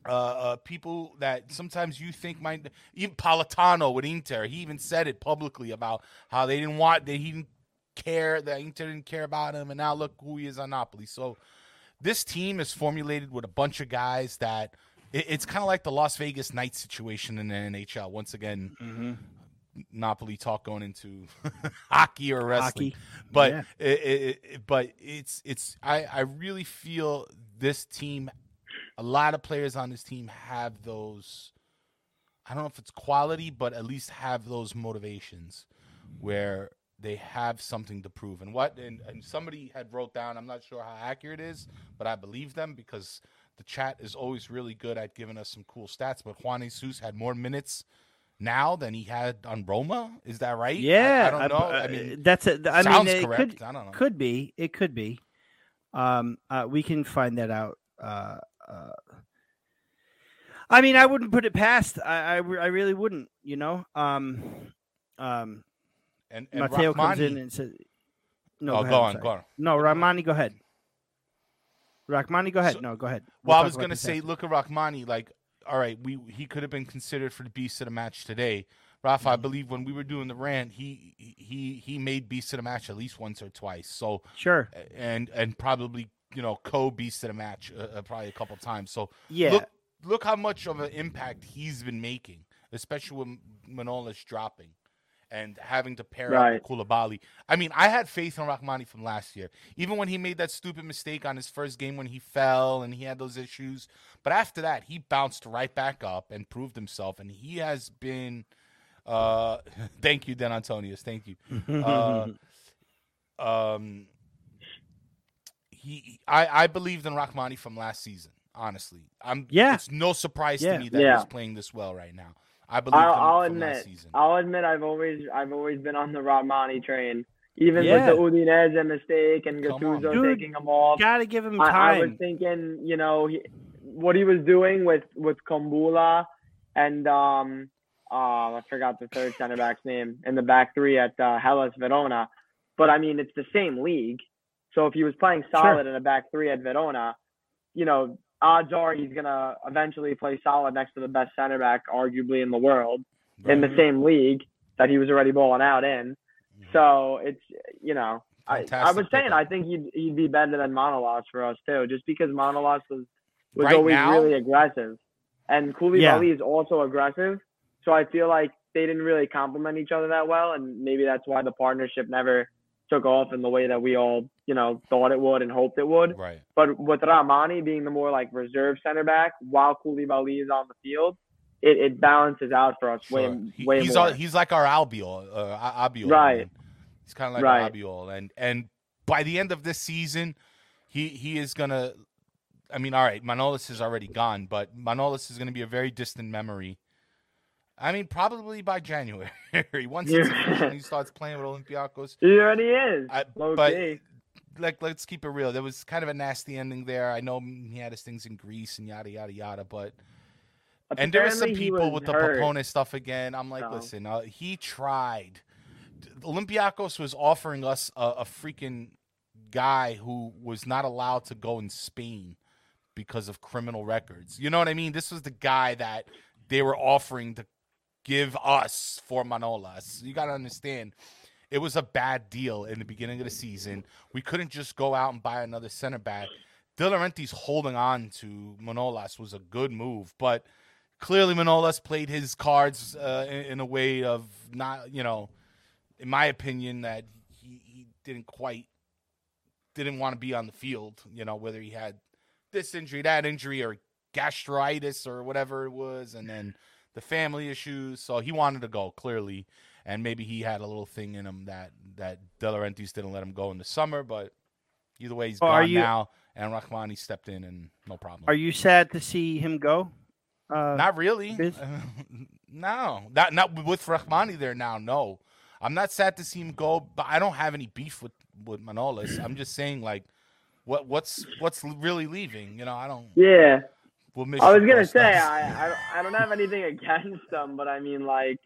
uh, uh, people that sometimes you think might even Politano with Inter. He even said it publicly about how they didn't want that he didn't care that Inter didn't care about him, and now look who he is on Napoli. So this team is formulated with a bunch of guys that it, it's kind of like the Las Vegas Knights situation in the NHL. Once again, mm-hmm. Napoli talk going into hockey or wrestling, Hockey. but Yeah. it, it- but it's it's I I really feel this team, a lot of players on this team have those. I don't know if it's quality, but at least have those motivations where they have something to prove. And what and, and somebody had wrote down, I'm not sure how accurate it is, but I believe them because the chat is always really good at giving us some cool stats. But Juan Jesus had more minutes now than he had on Roma. Is that right? Yeah, I, don't know. uh, I mean, that's a. I sounds mean, it correct. could I don't know. could be. It could be. Um, uh, we can find that out. Uh, uh, I mean, I wouldn't put it past. I, I, I really wouldn't. You know. Um, um, and, and Matteo comes in and says, "No, oh, go, go, ahead, on, go on. No, Rrahmani, go ahead. Rrahmani, go ahead. So- no, go ahead. Well, I was gonna say, after. look at Rrahmani. Like, all right, we he could have been considered for the beast of the match today. Rafa, I believe when we were doing the rant, he he he made beast of the match at least once or twice. So sure. and and probably you know co beast of the match uh, uh, probably a couple times. So Yeah. look look how much of an impact he's been making, especially with Manolas dropping and having to pair Right. up with Koulibaly. I mean, I had faith in Rrahmani from last year, even when he made that stupid mistake on his first game when he fell and he had those issues. But after that, he bounced right back up and proved himself, and he has been. Uh, thank you, Dan Antonius. Thank you. Uh, um, he, I, I believed in Rrahmani from last season. Honestly, I'm. Yeah. it's no surprise Yeah. to me that Yeah. he's playing this well right now. I believe I'll, I'll admit. I'll admit, I've always, I've always been on the Rrahmani train, even Yeah. with the Udinese mistake and Gattuso taking him off. Gotta give him I, time. I was thinking, you know, he, what he was doing with with Kumbula and um, uh, I forgot the third center back's name in the back three at uh, Hellas Verona. But I mean, it's the same league. So if he was playing solid in a back three at Verona, you know, odds are he's gonna eventually play solid next to the best center back, arguably in the world, in the same league that he was already balling out in. Mhm. So it's you know, I, I was saying. I think he'd he'd be better than Manolas for us too, just because Manolas was was Right always now? really aggressive, and Koulibaly is also aggressive. So I feel like they didn't really complement each other that well, and maybe that's why the partnership never took off in the way that we all you know thought it would and hoped it would. right. But with Rrahmani being the more like reserve center back, while Koulibaly is on the field, it, it balances out for us way Sure. He- way he's more. all- he's like our Albiol, uh, Albiol. Right. man. He's kind of like Right. Albiol, and and by the end of this season, he he is gonna. I mean, all right, Manolas is already gone, but Manolas is gonna be a very distant memory. I mean, probably by January. Once it's Yeah. and he starts playing with Olympiacos, he already is. I- but key. like let's keep it real. There was kind of a nasty ending there. I know he had his things in Greece and yada yada yada, but and there are some people with the hurt. Stuff again. I'm like, So. listen, uh, he tried. Olympiacos was offering us a, a freaking guy who was not allowed to go in Spain because of criminal records. You know what I mean? This was the guy that they were offering to give us for Manolas. You got to understand. It was a bad deal in the beginning of the season. We couldn't just go out and buy another center back. De Laurentiis holding on to Manolas was a good move, but clearly Manolas played his cards uh, in, in a way of not, you know, in my opinion, that he, he didn't quite didn't want to be on the field. You know, whether he had this injury, that injury, or gastritis or whatever it was, and then the family issues. So he wanted to go clearly, and maybe he had a little thing in him that that De Laurentiis didn't let him go in the summer. But either way, he's Oh, gone you- now, and Rrahmani stepped in, and no problem. Are you sad to see him go? Uh, Not really. No, not not with Rrahmani there now. No, I'm not sad to see him go, but I don't have any beef with with Manolas. I'm just saying, like, what what's what's really leaving? You know, I don't. Yeah, We'll miss. I was gonna say I, I don't- I don't have anything against him, but I mean like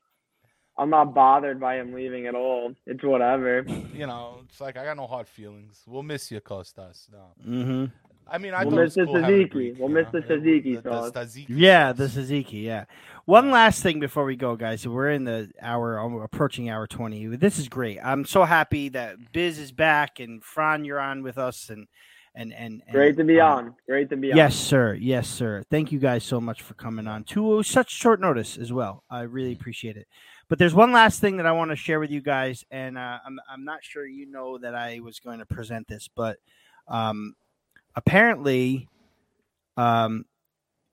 I'm not bothered by him leaving at all. It's whatever. you know, it's like I got no hard feelings. We'll miss you, Costas. No, hmm I mean I We'll miss the cool having a tzatziki. Greek, We'll miss know? the tzatziki The- sauce. the tzatziki Yeah, the sauce. Suzuki. Yeah. One last thing before we go, guys. We're in the hour, approaching hour twenty. This is great. I'm so happy that Biz is back and Fran, you're on with us, and and and, and Great to be um, on. Great to be on. Yes, sir. Yes, sir. Thank you guys so much for coming on to such short notice as well. I really appreciate it. But there's one last thing that I want to share with you guys, and uh, I'm I'm not sure you know that I was going to present this, but um, apparently, um,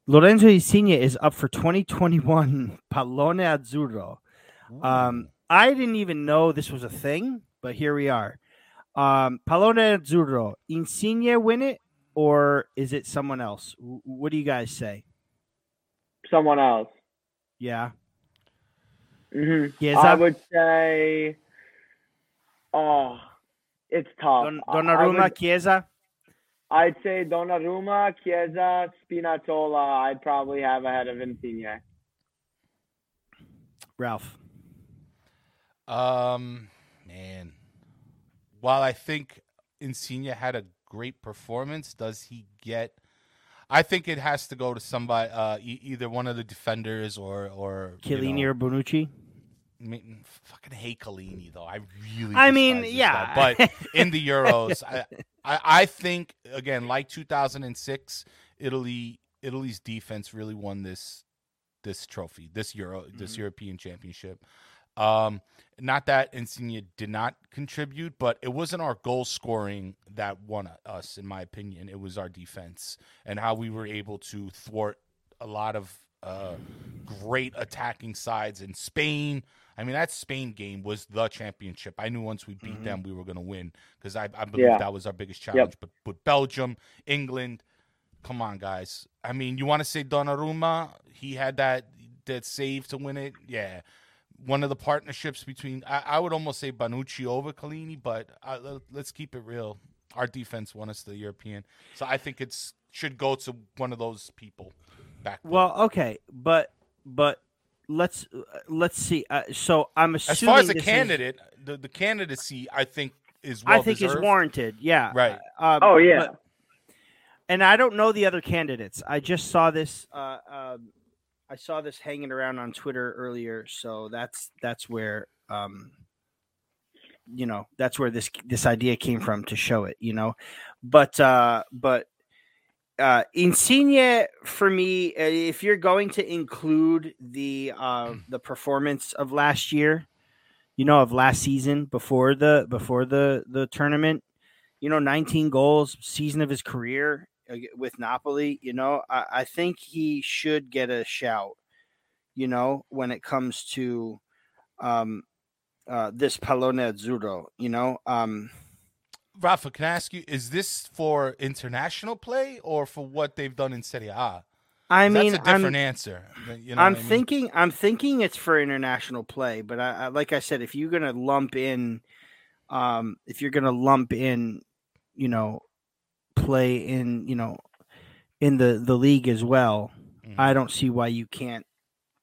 Lorenzo Insigne is up for 2021 Pallone Azzurro. Um, I didn't even know this was a thing, but here we are. Um, Pallone Azzurro, Insigne win it, or is it someone else? W- What do you guys say? Someone else. Yeah. hmm Chiesa? I would say, oh, it's tough. Don, I- I Donnarumma, would- Chiesa. I'd say Donnarumma, Chiesa, Spinazzola. I'd probably have ahead of Insigne. Ralph. Um, man, while I think Insigne had a great performance, does he get? I think it has to go to somebody, uh, e- either one of the defenders or or you know, or Bonucci. I mean, fucking hate Chiellini though. I really. I mean, yeah. guy. but in the Euros, I, I I think again, like 2006, Italy Italy's defense really won this this trophy, this Euro, this Mhm. European Championship. Um, not that Insigne did not contribute, but it wasn't our goal scoring that won us, in my opinion. It was our defense and how we were able to thwart a lot of uh, great attacking sides in Spain. I mean, that Spain game was the championship. I knew once we beat Mhm. them, we were going to win because I, I believe Yeah. that was our biggest challenge. But but Belgium, England, come on, guys. I mean, you want to say Donnarumma? He had that that save to win it. Yeah, one of the partnerships between I, I would almost say Bonucci over Chiellini, but uh, let- let's keep it real. Our defense won us the European, so I think it's should go to one of those people. Back then. Well, okay, but but let's uh, let's see. Uh, so I'm as assuming far as the this is- candidate, the, the candidacy I think is well I think is warranted. Yeah. Right. Um, Oh yeah, but- and I don't know the other candidates. I just saw this. Uh, um, I saw this hanging around on Twitter earlier, so that's that's where um, you know that's where this this idea came from to show it. You know, but uh, but uh, Insigne for me, uh, if you're going to include the uh, the performance of last year, you know, of last season before the before the the tournament, you know, 19 goals, season of his career with Napoli. You know, I, I think he should get a shout. You know, when it comes to um, uh, this Pallone Azzurro, you know, um, Rafa, can I ask you, is this for international play or for what they've done in Serie A? I mean, that's a different I'm, answer. You know I'm I mean? thinking I'm thinking it's for international play, but I, I like I said, if you're gonna lump in, um, if you're gonna lump in, you know, play in, you know, in the the league as well, Mhm. I don't see why you can't,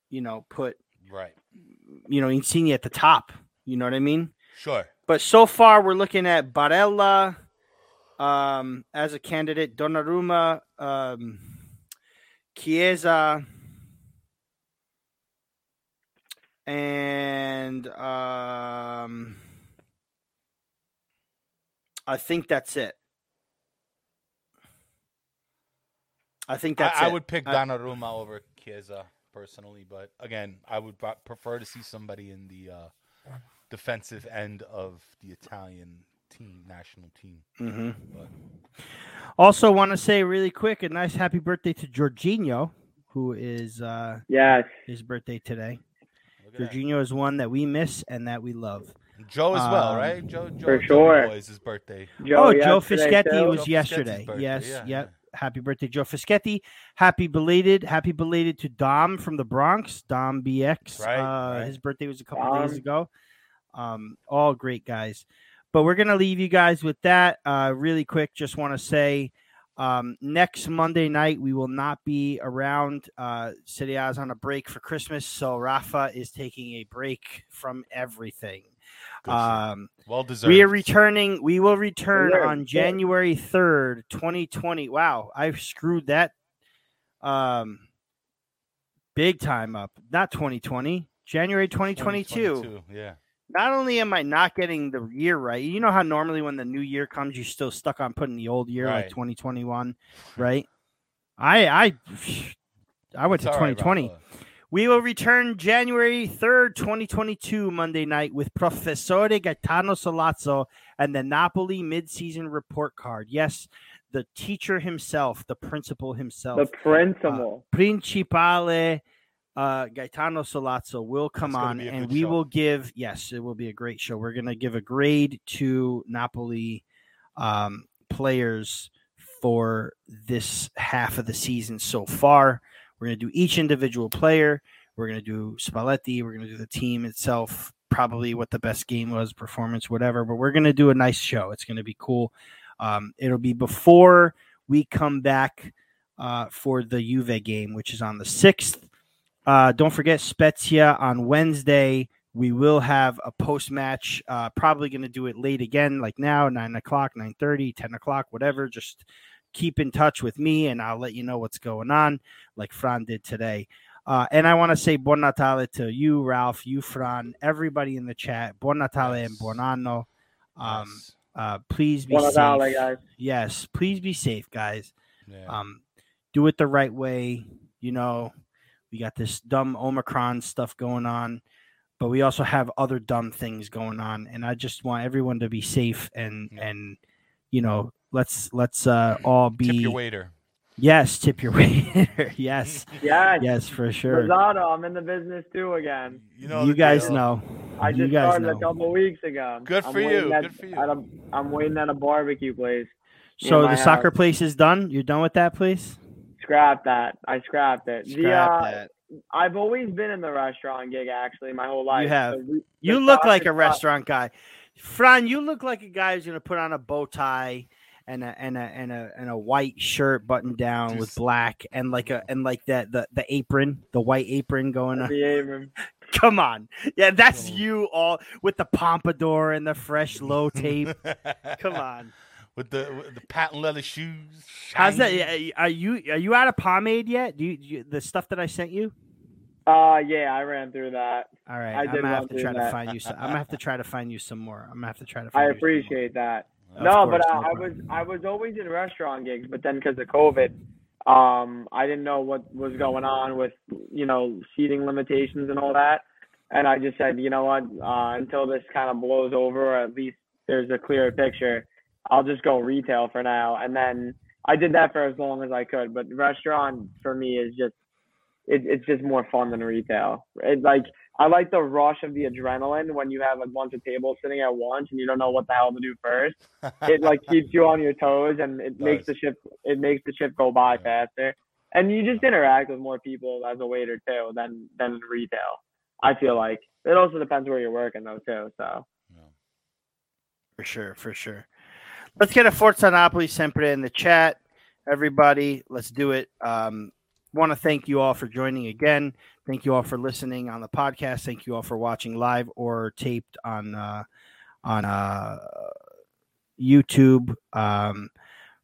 you know, put right. you know Insigne at the top. You know what I mean? Sure. But so far, we're looking at Barella um, as a candidate, Donnarumma, um, Chiesa, and um, I think that's it. I think that's I, I would pick I- Donnarumma over Chiesa personally, but again, I would pro- prefer to see somebody in the uh, defensive end of the Italian team, national team. Mhm. But Also, want to say really quick a nice happy birthday to Jorginho, who is uh, yes. his birthday today. look. Jorginho is one that we miss and that we love. Joe as well, Um, right? Joe, Joe, For Joe sure. Boy is his birthday. Joe, oh, Joe Fischetti was Joe yesterday. birthday, Yes, yeah, yep. Happy birthday, Joe Fischetti. Happy belated, happy belated to Dom from the Bronx, Dom BX. Right, uh, right. His birthday was a couple days ago. Um, all great guys. But we're gonna leave you guys with that. Uh, really quick, just want to say um, next Monday night we will not be around. Uh, City is on a break for Christmas, so Rafa is taking a break from everything. Good shit. Um, well deserved. we are returning. We will return Deserved, on yeah. January third, twenty twenty. Wow, I screwed that um big time up. Not twenty twenty. January twenty twenty two. 2022, Yeah. Not only am I not getting the year right, you know how normally when the new year comes, you're still stuck on putting the old year like twenty twenty one, right? I I I went It's to twenty twenty. right, twenty. Rafa. We will return January 3rd, 2022, Monday night with Professore Gaetano Solazzo and the Napoli midseason report card. Yes, the teacher himself, the principal himself, The principal. Principale uh, Gaetano Solazzo will come on and we show. will give, yes, it will be a great show. We're going to give a grade to Napoli um, players for this half of the season so far. We're going to do each individual player. We're gonna do Spalletti. We're gonna do the team itself. Probably what the best game was, performance, whatever. But we're gonna do a nice show. It's gonna be cool. Um, it'll be before we come back uh, for the Juve game, which is on the sixth. Uh, don't forget Spezia on Wednesday. We will have a post match. Uh, probably going to do it late again, like now, nine o'clock, 9 30, 10 o'clock, whatever. Just keep in touch with me and I'll let you know what's going on, like Fran did today. Uh, and I want to say Buon Natale to you, Ralph, you, Fran, everybody in the chat. Buon Natale and Yes. Buon Anno. Um, Yes. uh, please be Buon safe. Natale, guys. Yes, please be safe, guys. Yeah. Um, do it the right way. You know, we got this dumb Omicron stuff going on, but we also have other dumb things going on. And I just want everyone to be safe and Yeah. and you know, let's let's uh all be Tip your waiter. yes, tip your waiter. yes, Yes. yes, for sure. Rosado, I'm in the business too again. You know, you guys deal. know. I you just guys started know. a couple weeks ago. Good for you, At, good for you. At a, I'm waiting at a barbecue place. So my the soccer place is done. You're done with that place. Scrap that. I scrapped it. the, uh, that. I've always been in the restaurant gig actually my whole life. You have. The re- You look like a restaurant guy. Fran, you look like a guy who's gonna put on a bow tie and a and a and a and a white shirt buttoned down with black and like a and like that the the apron, the white apron going on. The Abram. Come on. Yeah, that's Oh. you all with the pompadour and the fresh low tape. Come on. with the with the patent leather shoes. How's that? Are you are you out of pomade yet? Do you, do you the stuff that I sent you? Uh, yeah, I ran through that. All right, I I'm gonna have to try to find you. Some, I'm gonna have to try to find you some more. I'm gonna have to try to. Find I you some more. appreciate that. No, but uh, I was I was always in restaurant gigs, but then because of COVID, um, I didn't know what was going on with you know seating limitations and all that, and I just said, you know what, uh, until this kind of blows over, or at least there's a clearer picture, I'll just go retail for now, and then I did that for as long as I could. But restaurant for me is just it, it's just more fun than retail. It like I like the rush of the adrenaline when you have a bunch of tables sitting at once and you don't know what the hell to do first. It like keeps you on your toes and it makes the shift it makes the shift go by Yeah. faster. And you just interact with more people as a waiter too than than retail. I feel like it also depends where you're working though too. So yeah. For sure, for sure. Let's get a Forza Napoli sempre in the chat. Everybody, let's do it. Um, want to thank you all for joining again. Thank you all for listening on the podcast. Thank you all for watching live or taped on uh, on uh, YouTube. Um,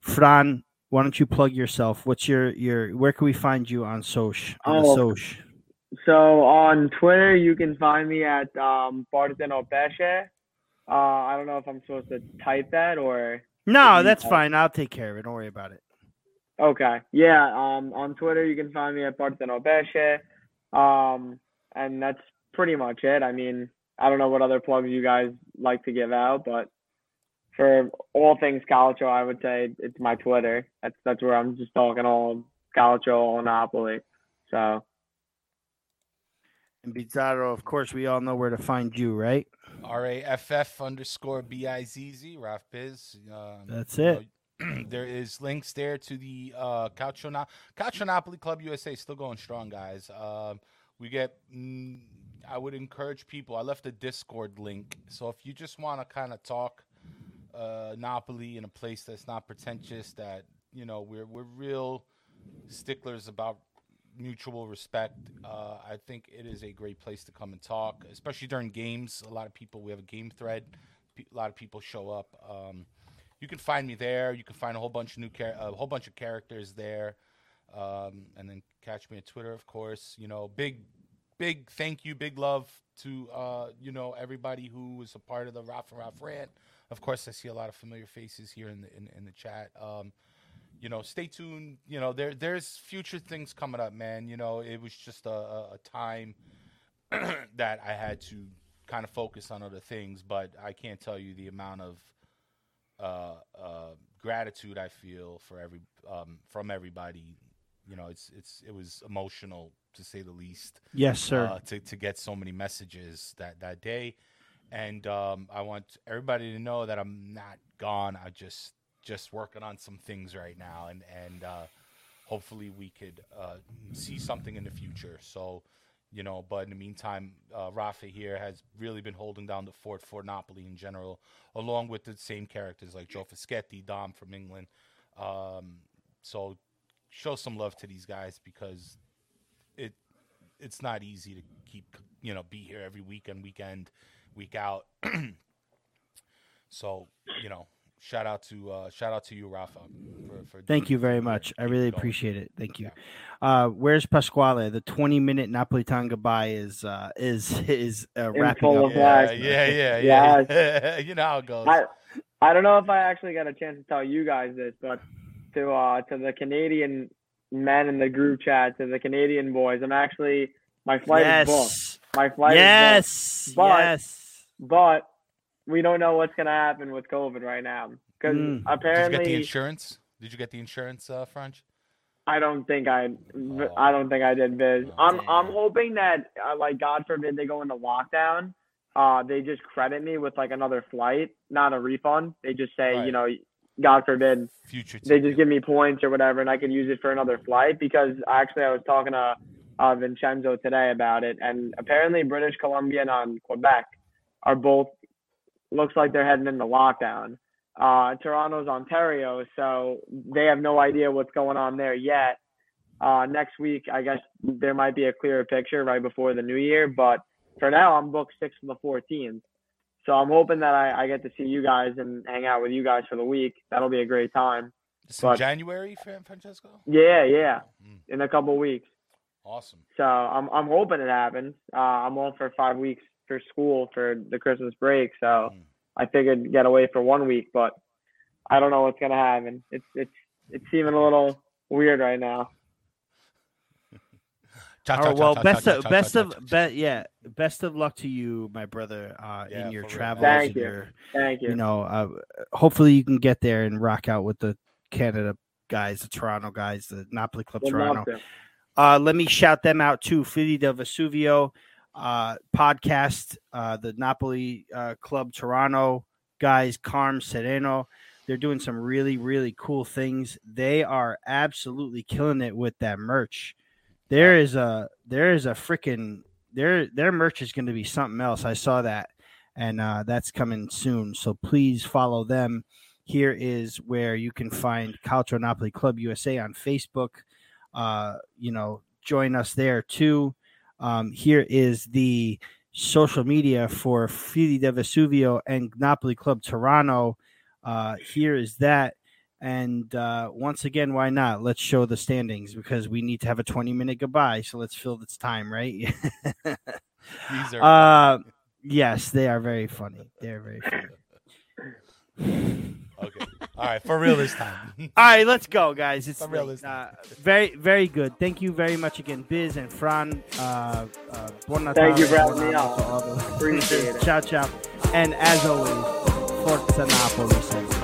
Fran, why don't you plug yourself? What's your your where can we find you on Soch? On Oh, Soch? so on Twitter you can find me at um Parteno Pesce. Uh I don't know if I'm supposed to type that or No, that's fine. I'll take care of it. Don't worry about it. Okay. Yeah. Um, on Twitter, you can find me at Parteno Pesce. Um, and that's pretty much it. I mean, I don't know what other plugs you guys like to give out, but for all things Calcio, I would say it's my Twitter. That's that's where I'm just talking all Calcio, all Napoli. So And Bizzarro, of course, we all know where to find you, right? R A F F underscore B I Z Z Raf Biz. Um, That's you it. know, there is links there to the uh, Calcio Club USA still going strong, guys. Um, we get. Mm, I would encourage people. I left a Discord link, so if you just want to kind of talk uh, Napoli in a place that's not pretentious, that you know we're we're real sticklers about mutual respect. Uh, I think it is a great place to come and talk, especially during games. A lot of people, we have a game thread. A lot of people show up. Um, you can find me there. You can find a whole bunch of new, char- a whole bunch of characters there, um, and then catch me on Twitter, of course. You know, big, big thank you, big love to uh, you know everybody who was a part of the Ralph and Ralph rant. Of course, I see a lot of familiar faces here in the in, in the chat. Um, you know, stay tuned. You know, there there's future things coming up, man. You know, it was just a, a time that I had to kind of focus on other things, but I can't tell you the amount of uh, uh, gratitude I feel for every um, from everybody. You know, it's it's it was emotional to say the least Yes, sir. uh, to to get so many messages that that day, and um, I want everybody to know that I'm not gone. I just just working on some things right now, and and uh, hopefully we could uh, see something in the future. So, you know, but in the meantime, uh, Rafa here has really been holding down the fort for Napoli in general, along with the same characters like Joe Fischetti, Dom from England. Um, so show some love to these guys because it it's not easy to keep you know be here every weekend, weekend, week out. so you know, shout out to uh, shout out to you, Rafa. For, for Thank you very much. I really appreciate it. Thank you. Uh, where's Pasquale? The 20 minute Napolitan goodbye is uh, is is uh, In wrapping up. of Yeah, yeah, yeah, yeah. You know how it goes. I I don't know if I actually got a chance to tell you guys this, but to uh to the Canadian men in the group chat, to the Canadian boys, I'm actually my flight is booked. My flight is Yes. But- yes. but we don't know what's gonna happen with COVID right now because Mm. Did you get the insurance? Did you get the insurance, uh, French? I don't think I I don't think I did biz. Oh, I'm damn. I'm hoping that uh, like God forbid they go into lockdown. Uh, they just credit me with like another flight, not a refund. They just say, Right. you know, God forbid Future. they just give me points or whatever, and I can use it for another flight. Because actually, I was talking to uh, Vincenzo today about it, and apparently British Columbia and um, Quebec are both looks like they're heading into lockdown. Uh, Toronto's Ontario, so they have no idea what's going on there yet. Uh, next week, I guess there might be a clearer picture right before the new year, but for now, I'm booked six to the 14th. So I'm hoping that I, I get to see you guys and hang out with you guys for the week. That'll be a great time. It's in January, Francesco. Yeah, yeah, Mm, in a couple weeks. awesome. So I'm I'm hoping it happens. Uh, I'm on for five weeks for school for the Christmas break, so Mm. I figured get away for one week, but I don't know what's gonna happen. It's it's it's seeming a little weird right now. Cha, All cha, right, cha, well, cha, best cha, of cha, best cha, of cha, cha. be, yeah, best of luck to you, my brother, uh, Yeah, in your for real, man. travels. Thank you. Your, Thank you. you know, uh, hopefully you can get there and rock out with the Canada guys, the Toronto guys, the Napoli Club Would Toronto. Uh, let me shout them out too. Fili del Vesuvio uh, podcast, uh, the Napoli uh, Club Toronto guys, Carm Sereno. They're doing some really, really cool things. They are absolutely killing it with that merch. There is a there is a freaking their their merch is going to be something else. I saw that, and uh, that's coming soon. So please follow them. Here is where you can find Calcio Napoli Club USA on Facebook uh, you know, join us there too. Um, here is the social media for Fili de Vesuvio and Napoli Club Toronto. Uh, here is that. And uh, once again, why not? Let's show the standings because we need to have a 20 minute goodbye. So let's fill this time, right? These are uh, yes, they are very funny. They're very funny. okay. All right, for real this time. All right, let's go, guys. It's I'm real late. listening. uh, very, very good. Thank you very much again, Biz and Fran. Uh, uh, buon Thank you for having buon me anno on. to all Appreciate it. ciao, ciao. And as always, Forza Napoli. sempre.